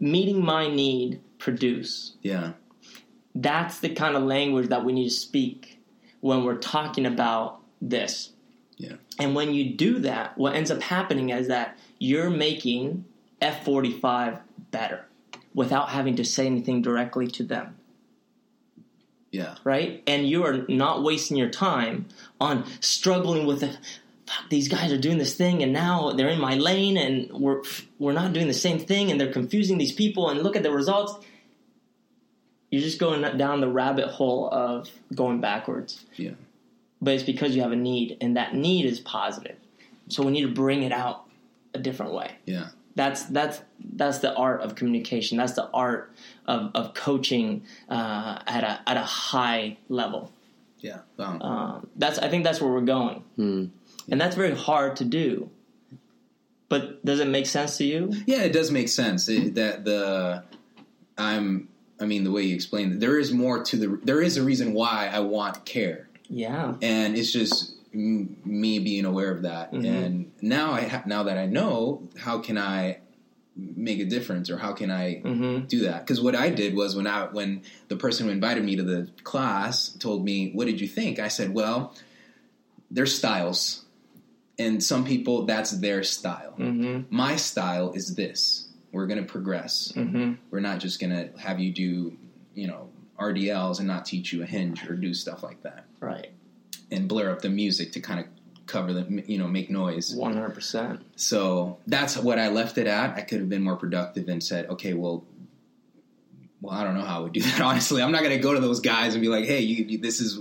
meeting my need produce? yeah, That's the kind of language that we need to speak when we're talking about this. yeah, And when you do that, what ends up happening is that you're making F45 better without having to say anything directly to them yeah, right? And you are not wasting your time on struggling with fuck these guys are doing this thing and now they're in my lane and we're we're not doing the same thing and they're confusing these people and look at the results. You're just going down the rabbit hole of going backwards. yeah. But it's because you have a need and that need is positive. So we need to bring it out a different way yeah. that's that's that's the art of communication. That's the art of, of coaching uh, at a at a high level. Yeah. Um, Um, that's I think that's where we're going, Hmm. And that's very hard to do. But does it make sense to you? yeah, it does make sense it, that the I'm. I mean, the way you explained it, there is more to the. There is a reason why I want care, Yeah. and it's just me being aware of that. Mhm. And now I ha- now that I know, how can I make a difference, or how can I Mm-hmm. do that because what I did was when I when the person who invited me to the class told me what did you think I said well there's styles and some people that's their style Mm-hmm. my style is this we're going to progress Mm-hmm. we're not just going to have you do you know RDLs and not teach you a hinge or do stuff like that Right. and blur up the music to kind of cover the you know make noise One hundred percent. so that's what I left it at. I could have been more productive and said, okay, well, well, I don't know how I would do that. Honestly, I'm not going to go to those guys and be like, hey, you, you, this is,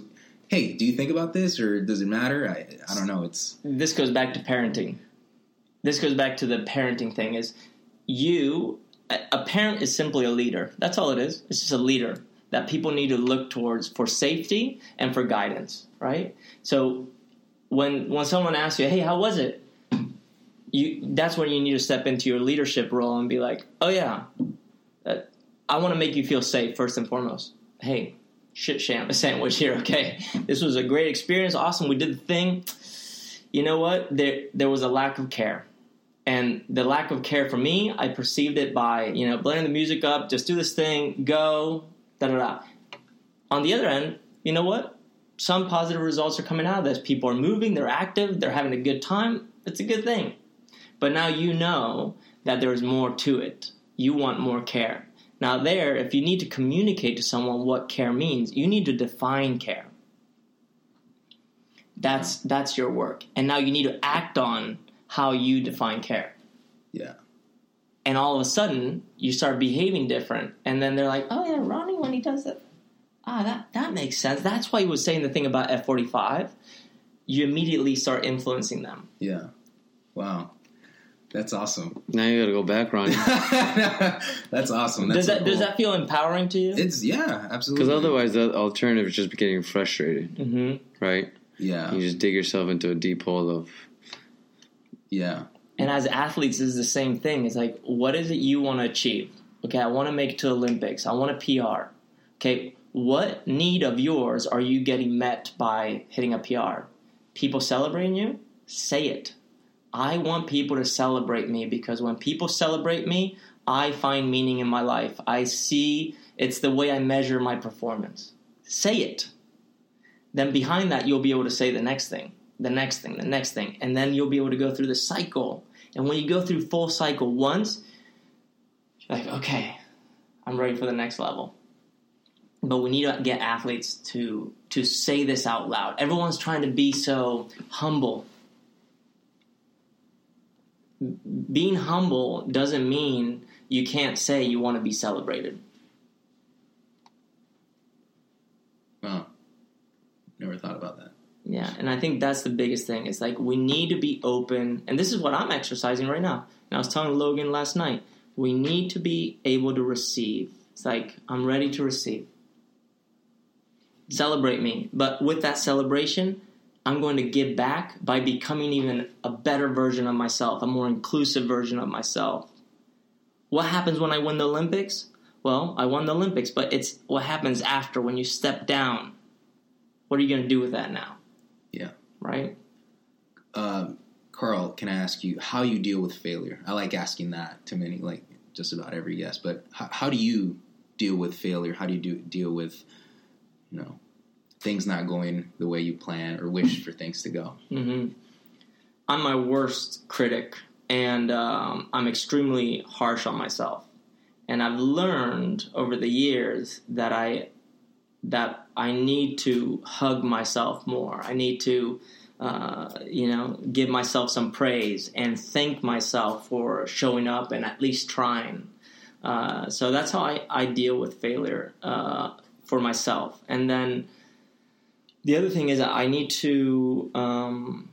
hey, do you think about this or does it matter? I, I don't know. It's This goes back to parenting. This goes back to the parenting thing. Is you a parent is simply a leader. That's all it is. It's just a leader that people need to look towards for safety and for guidance, right? So when when someone asks you, "Hey, how was it?" You that's when you need to step into your leadership role and be like, "Oh yeah, uh, I want to make you feel safe first and foremost." Hey, shit sandwich here. Okay, this was a great experience. Awesome, we did the thing. You know what? There there was a lack of care. And the lack of care for me, I perceived it by, you know, blending the music up, just do this thing, go, da da da. On the other end, you know what? Some positive results are coming out of this. People are moving, they're active, they're having a good time. It's a good thing. But now you know that there's more to it. You want more care. Now, there, if you need to communicate to someone what care means, you need to define care. That's that's your work. And now you need to act on how you define care. Yeah. and all of a sudden you start behaving different and then they're like oh yeah ronnie when he does that ah that that makes sense that's why he was saying the thing about f45 you immediately start influencing them Yeah. Wow. That's awesome. Now you got to go back, Ronnie. That's awesome. That's does so that does that feel empowering to you? It's yeah, absolutely. Because otherwise, the alternative is just getting frustrated, hmm right? yeah, You just dig yourself into a deep hole of yeah, and as athletes it's the same thing. It's like what is it you want to achieve? Okay i want to make it to olympics. I want a pr okay what need of yours are you getting met by hitting a pr people celebrating you? Say it i want people to celebrate me because when people celebrate me i find meaning in my life. I see it's the way i measure my performance. Say it. Then behind that you'll be able to say the next thing the next thing the next thing. And then you'll be able to go through the cycle. And when you go through full cycle once you're like okay i'm ready for the next level. But we need to get athletes to to say this out loud. Everyone's trying to be so humble being humble doesn't mean you can't say you want to be celebrated wow. Never thought about that. Yeah, and I think that's the biggest thing. It's like we need to be open, and this is what I'm exercising right now. And I was telling Logan last night, we need to be able to receive. It's like I'm ready to receive. Celebrate me, but with that celebration, I'm going to give back by becoming even a better version of myself, a more inclusive version of myself. What happens when I win the Olympics? Well, I won the Olympics, but it's what happens after when you step down. What are you going to do with that now? Yeah. right? Um, Carl, can I ask you how you deal with failure? I like asking that to many, like just about every guest. But how, how do you deal with failure? How do you do, deal with, you know, things not going the way you plan or wish for things to go? hmm I'm my worst critic, and um, I'm extremely harsh on myself. And I've learned over the years that I that I need to hug myself more. I need to, uh, you know, give myself some praise and thank myself for showing up and at least trying. Uh, so that's how I, I deal with failure uh, for myself. And then the other thing is that I need to um,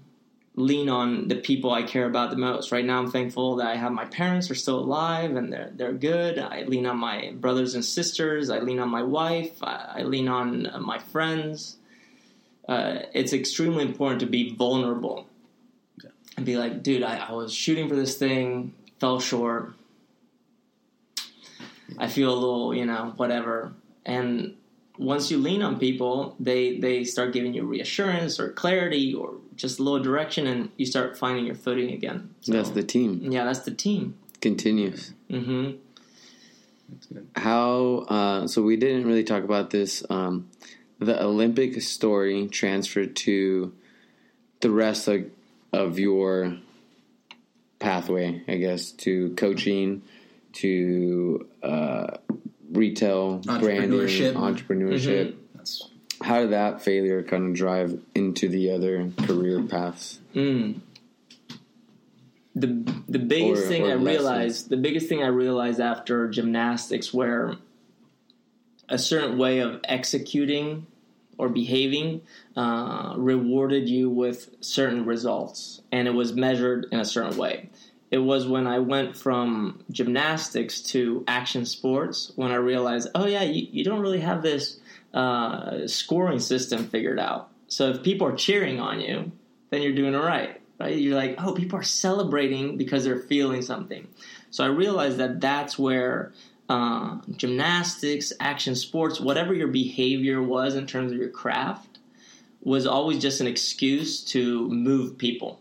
lean on the people I care about the most. Right now, I'm thankful that I have my parents are still alive and they're they're good. I lean on my brothers and sisters. I lean on my wife. I, I lean on uh, my friends. Uh, it's extremely important to be vulnerable and be like, dude, I, I was shooting for this thing, fell short. I feel a little, you know, whatever. And once you lean on people, they they start giving you reassurance or clarity or just a little direction, and you start finding your footing again. So, that's the team. yeah, that's the team. Continues. hmm That's good. How? Uh, so we didn't really talk about this. Um, the Olympic story transferred to the rest of, of your pathway, I guess, to coaching, to uh, retail branding, Entrepreneurship. That's How did that failure kind of drive into the other career paths? Mm. The the biggest Or- thing or I lessons. realized, the biggest thing I realized after gymnastics, where a certain way of executing or behaving uh, rewarded you with certain results, and it was measured in a certain way. It was when I went from gymnastics to action sports when I realized, oh yeah, you, you don't really have this uh, scoring system figured out. So if people are cheering on you, then you're doing it right, right? You're like, oh, people are celebrating because they're feeling something. So I realized that that's where uh, gymnastics, action sports, whatever your behavior was in terms of your craft, was always just an excuse to move people.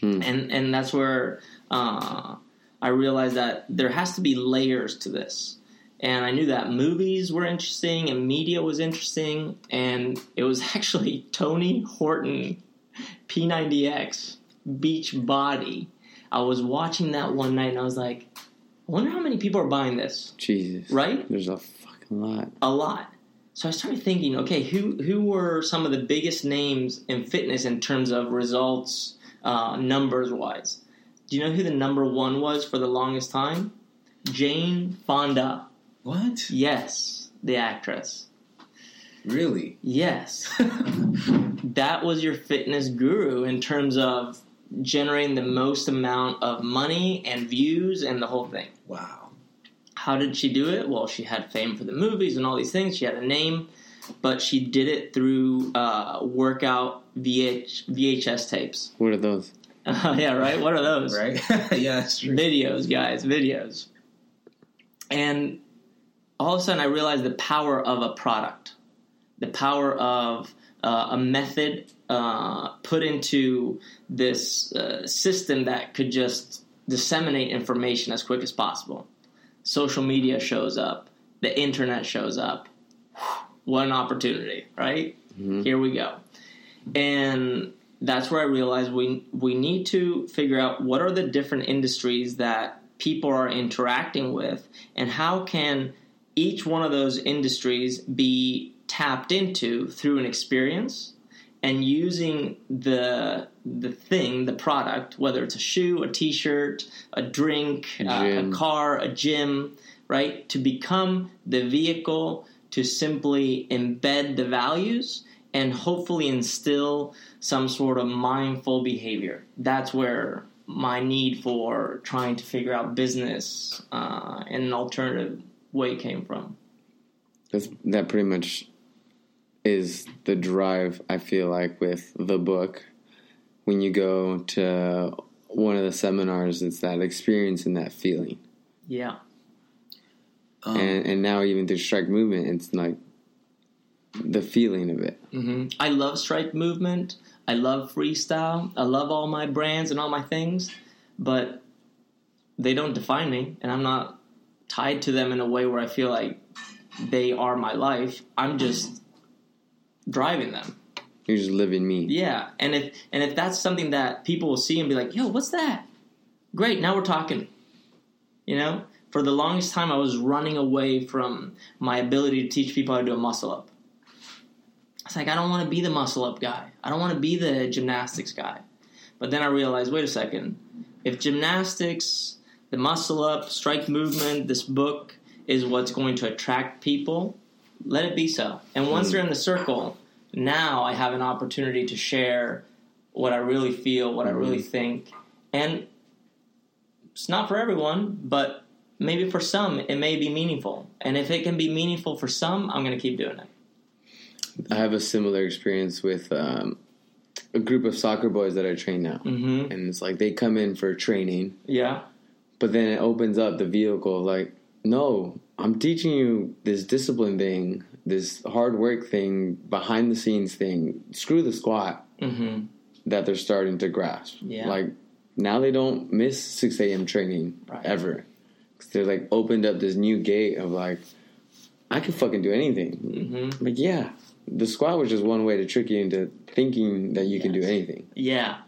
Hmm. And and that's where uh, I realized that there has to be layers to this. And I knew that movies were interesting and media was interesting. And it was actually Tony Horton P90X Beach Body. I was watching that one night and I was like, I wonder how many people are buying this, Jesus, right? There's a fucking lot. A lot. So I started thinking, okay, who who were some of the biggest names in fitness in terms of results, uh, numbers wise? Do you know who the number one was for the longest time? Jane Fonda. What? Yes, the actress. Really? Yes. that was your fitness guru in terms of generating the most amount of money and views and the whole thing. wow. How did she do it? Well, she had fame for the movies and all these things. She had a name, but she did it through uh, workout VH, VHS tapes. What are those? yeah, right? What are those? Right? yeah, that's true. videos, guys, videos. And all of a sudden, I realized the power of a product, the power of uh, a method uh, put into this uh, system that could just disseminate information as quick as possible. Social media shows up, the internet shows up. What an opportunity, right? Here we go. And that's where I realized we we need to figure out what are the different industries that people are interacting with and how can each one of those industries be tapped into through an experience and using the the thing, the product, whether it's a shoe, a t-shirt, a drink, uh, a car, a gym, right? To become the vehicle to simply embed the values and hopefully instill some sort of mindful behavior. That's where my need for trying to figure out business uh, in an alternative way came from. That's, that pretty much is the drive I feel like with the book. When you go to one of the seminars, it's that experience and that feeling. Yeah. Um, and, and now even through strike movement, it's like the feeling of it. hmm I love strike movement. I love freestyle. I love all my brands and all my things, but they don't define me, and I'm not tied to them in a way where I feel like they are my life. I'm just driving them. You're just living me. Yeah, and if and if that's something that people will see and be like, "Yo, what's that?" Great, now we're talking. You know, for the longest time, I was running away from my ability to teach people how to do a muscle up. It's like I don't want to be the muscle up guy. I don't want to be the gymnastics guy. But then I realized, wait a second. If gymnastics, the muscle up, strike movement, this book is what's going to attract people, let it be so. And once hmm. they're in the circle, now I have an opportunity to share what I really feel, what I really hmm. think. And it's not for everyone, but maybe for some it may be meaningful. And if it can be meaningful for some, I'm going to keep doing it. I have a similar experience with um, a group of soccer boys that I train now. Mm-hmm. And it's like they come in for training, Yeah. but then it opens up the vehicle like, no, I'm teaching you this discipline thing, this hard work thing, behind the scenes thing. Screw the squat Mm-hmm. that they're starting to grasp. Yeah. Like now they don't miss 6 a.m. training Right. ever. 'Cause they're like opened up this new gate of like, I can fucking do anything. Mm-hmm. Like, yeah, the squat was just one way to trick you into thinking that you can do anything. Yeah.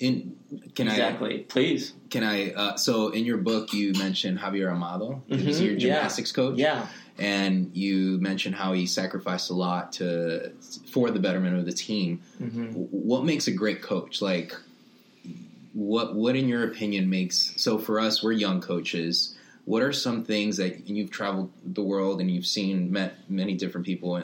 in, can I Exactly. Please. Can I? Uh, so in your book, you mentioned Javier Amado. He was Mhm, your yeah. gymnastics coach. Yeah. and you mentioned how he sacrificed a lot to for the betterment of the team. Mm-hmm. What makes a great coach? Like, what what in your opinion makes so for us? We're young coaches. What are some things that and you've traveled the world and you've seen met many different people, uh,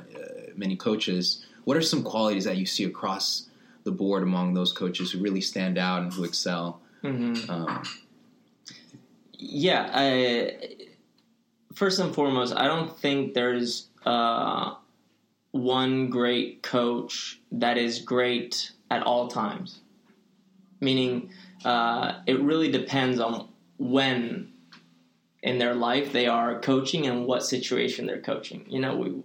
many coaches? What are some qualities that you see across the board among those coaches who really stand out and who excel? Mm-hmm. Um, Yeah, I, first and foremost, I don't think there's uh, one great coach that is great at all times. Meaning, uh, it really depends on when in their life they are coaching and what situation they're coaching. You know, we,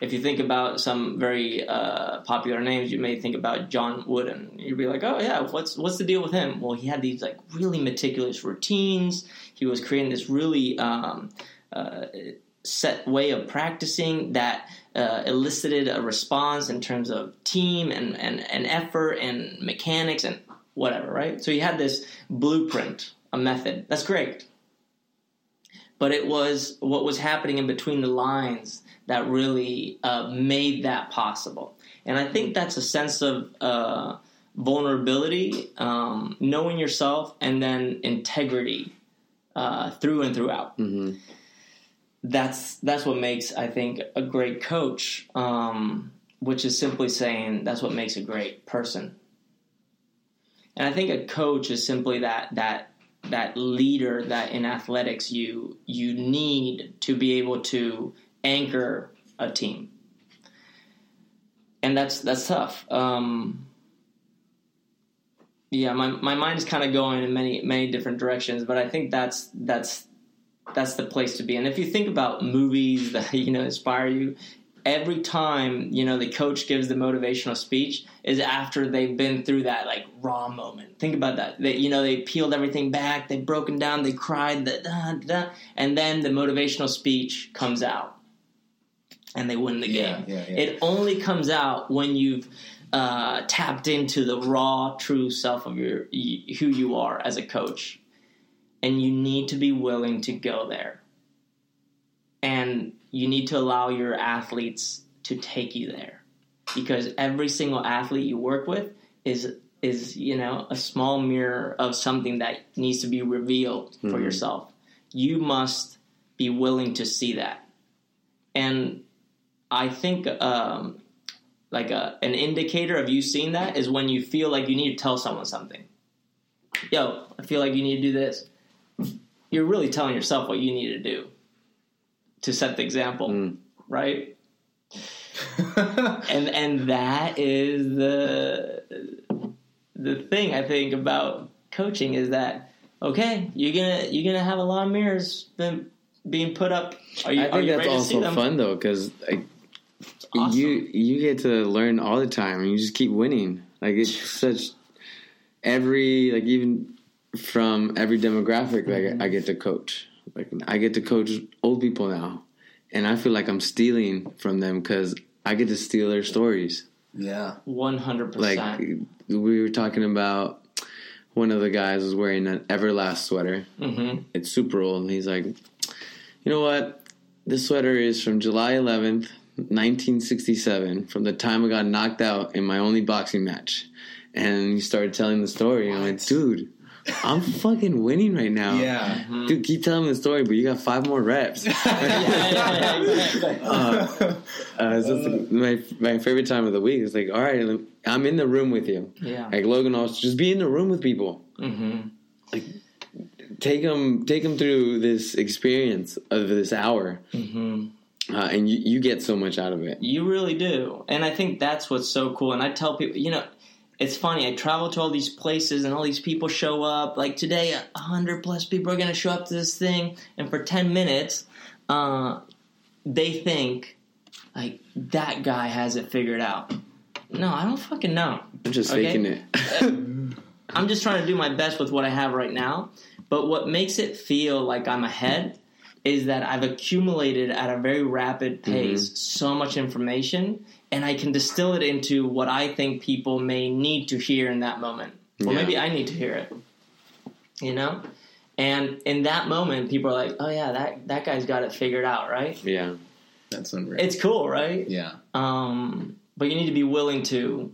if you think about some very uh, popular names, you may think about John Wooden. You'd be like, "Oh yeah, what's what's the deal with him?" Well, he had these like really meticulous routines. He was creating this really um, uh, set way of practicing that uh, elicited a response in terms of team and, and, and effort and mechanics and whatever, right? So he had this blueprint, a method. That's great. But it was what was happening in between the lines that really uh, made that possible. And I think that's a sense of uh, vulnerability, um, knowing yourself, and then integrity uh, through and throughout. hmm That's that's what makes I think a great coach. Um, which is simply saying that's what makes a great person. And I think a coach is simply that that that leader that in athletics you you need to be able to anchor a team. And that's that's tough. Um, yeah, my my mind is kind of going in many many different directions, but I think that's that's that's the place to be. And if you think about movies that you know inspire you, every time you know the coach gives the motivational speech is after they've been through that like raw moment. Think about that. They you know they peeled everything back, they've broken down, they cried, the, da, da, and then the motivational speech comes out, and they win the game. yeah, yeah. It only comes out when you've uh, tapped into the raw, true self of your who you are as a coach, and you need to be willing to go there, and you need to allow your athletes to take you there, because every single athlete you work with is is you know a small mirror of something that needs to be revealed for Mhm. yourself. You must be willing to see that, and I think um, like a, an indicator of you seeing that is when you feel like you need to tell someone something. Yo, I feel like you need to do this. You're really telling yourself what you need to do to set the example, Mm. right? And and that is the the thing I think about coaching is that okay, you're gonna you're gonna have a lot of mirrors been, being put up. Are you, I are think you that's ready to see also them? fun though, because like Awesome. you you get to learn all the time, and you just keep winning. Like it's such every like even from every demographic, like I get to coach. Like I get to coach old people now, and I feel like I'm stealing from them because I get to steal their stories. yeah. One hundred percent. Like we were talking about, one of the guys was wearing an Everlast sweater. Mm-hmm. It's super old, and he's like, you know what? This sweater is from July 11th, 1967, from the time I got knocked out in my only boxing match. And he started telling the story. And I'm like, dude, I'm fucking winning right now. Yeah. Dude, keep telling me the story, but you got five more reps. uh, uh, it's just my my favorite time of the week. It's like, all right, I'm in the room with you. Yeah. Like Logan also, just be in the room with people. Mm-hmm. Take them, take them through this experience of this hour, Mm-hmm. uh, and you, you get so much out of it. You really do. And I think that's what's so cool. And I tell people, you know, it's funny. I travel to all these places and all these people show up. Like today, a 100 plus people are going to show up to this thing. And for 10 minutes, uh, they think, like, that guy has it figured out. No, I don't fucking know. I'm just Okay. faking it. I'm just trying to do my best with what I have right now. But what makes it feel like I'm ahead is that I've accumulated at a very rapid pace so much information and I can distill it into what I think people may need to hear in that moment. Or Yeah. maybe I need to hear it. You know? And in that moment, people are like, oh, yeah, that, that guy's got it figured out, right? yeah, That's unreal. It's cool, right? yeah. Um, but you need to be willing to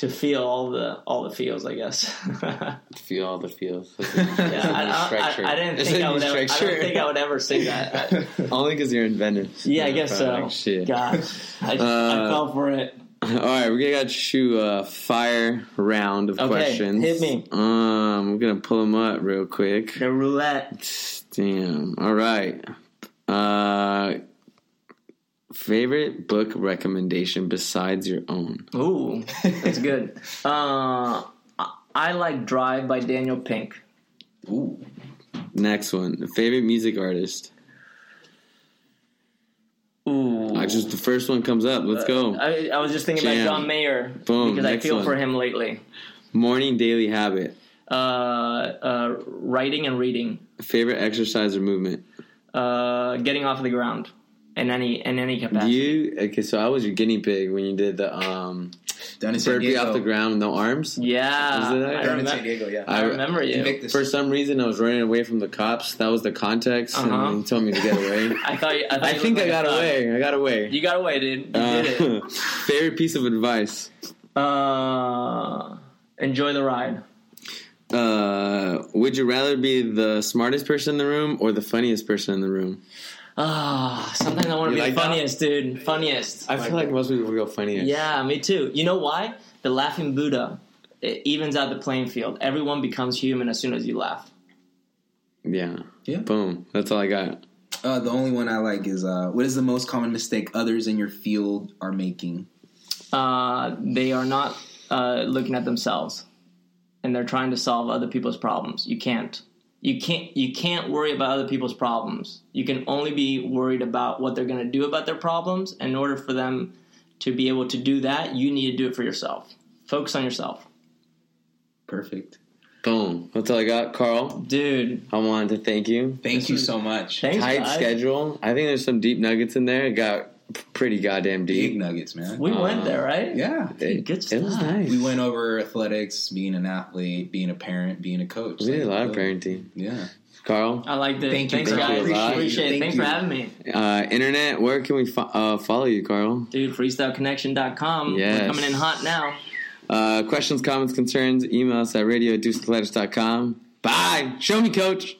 to feel all the all the feels, I guess. feel all the feels. Yeah, I, I, I, I didn't think I would. Ever, I don't think I would ever say that. Only because you're in Venice. yeah, I guess so. Shit. God, I, I Uh, fell for it. All right, we're gonna shoot a fire round of Okay, questions. hit me. Um, we're gonna pull them up real quick. The roulette. Damn. All right. Uh, favorite book recommendation besides your own? Ooh, that's good. Uh, I- like Drive by Daniel Pink. Ooh. Next one. Favorite music artist. Ooh, I just the first one comes up. Let's go. I, I was just thinking Jam. about John Mayer Boom, because I feel one. for him lately. Morning daily habit. Uh, uh, writing and reading. Favorite exercise or movement. Uh, getting off the ground in any in any capacity. You okay? So I was your guinea pig when you did the um Down in San burpee Diego. off the ground with no arms. yeah, Is it that? I, Down in San Diego, yeah. I remember you. Invictus. For some reason, I was running away from the cops. That was the context, Uh-huh. and he told me to get away. I thought. You, I, thought I you think looked I got away. I got away. You got away, dude. You Uh, did it. favorite piece of advice. Uh, enjoy the ride. Uh, would you rather be the smartest person in the room or the funniest person in the room? Ah, sometimes I want to be like the that? funniest, dude. Funniest. I feel like most people would go funniest. Yeah, me too. You know why? The laughing Buddha. It evens out the playing field. Everyone becomes human as soon as you laugh. Yeah. Yeah. Boom. That's all I got. Uh, the only one I like is uh, what is the most common mistake others in your field are making? Uh, they are not uh, looking at themselves, and they're trying to solve other people's problems. You can't. You can't. You can't worry about other people's problems. You can only be worried about what they're going to do about their problems. In order for them to be able to do that, you need to do it for yourself. Focus on yourself, Perfect. Boom. That's all I got. Carl, dude. I wanted to thank you. Thank you so much. Thanks, Tight guys. schedule. I think there's some deep nuggets in there. It got p- pretty goddamn Big deep. nuggets, man. We Uh, went there, right? yeah. It, Good it was nice. We went over athletics, being an athlete, being a parent, being a coach. We did a lot of parenting. Yeah. Carl, I like this. Thank you, Thanks, bro. guys. Thank a lot. Appreciate it. Thank Thanks you. for having me. uh, internet, where can we fo- uh, follow you, Carl? Dude, freestyleconnection.com. Yes. We're coming in hot now. Uh, questions, comments, concerns, email us at radio.deuceathletics.com. Bye. Show me, coach.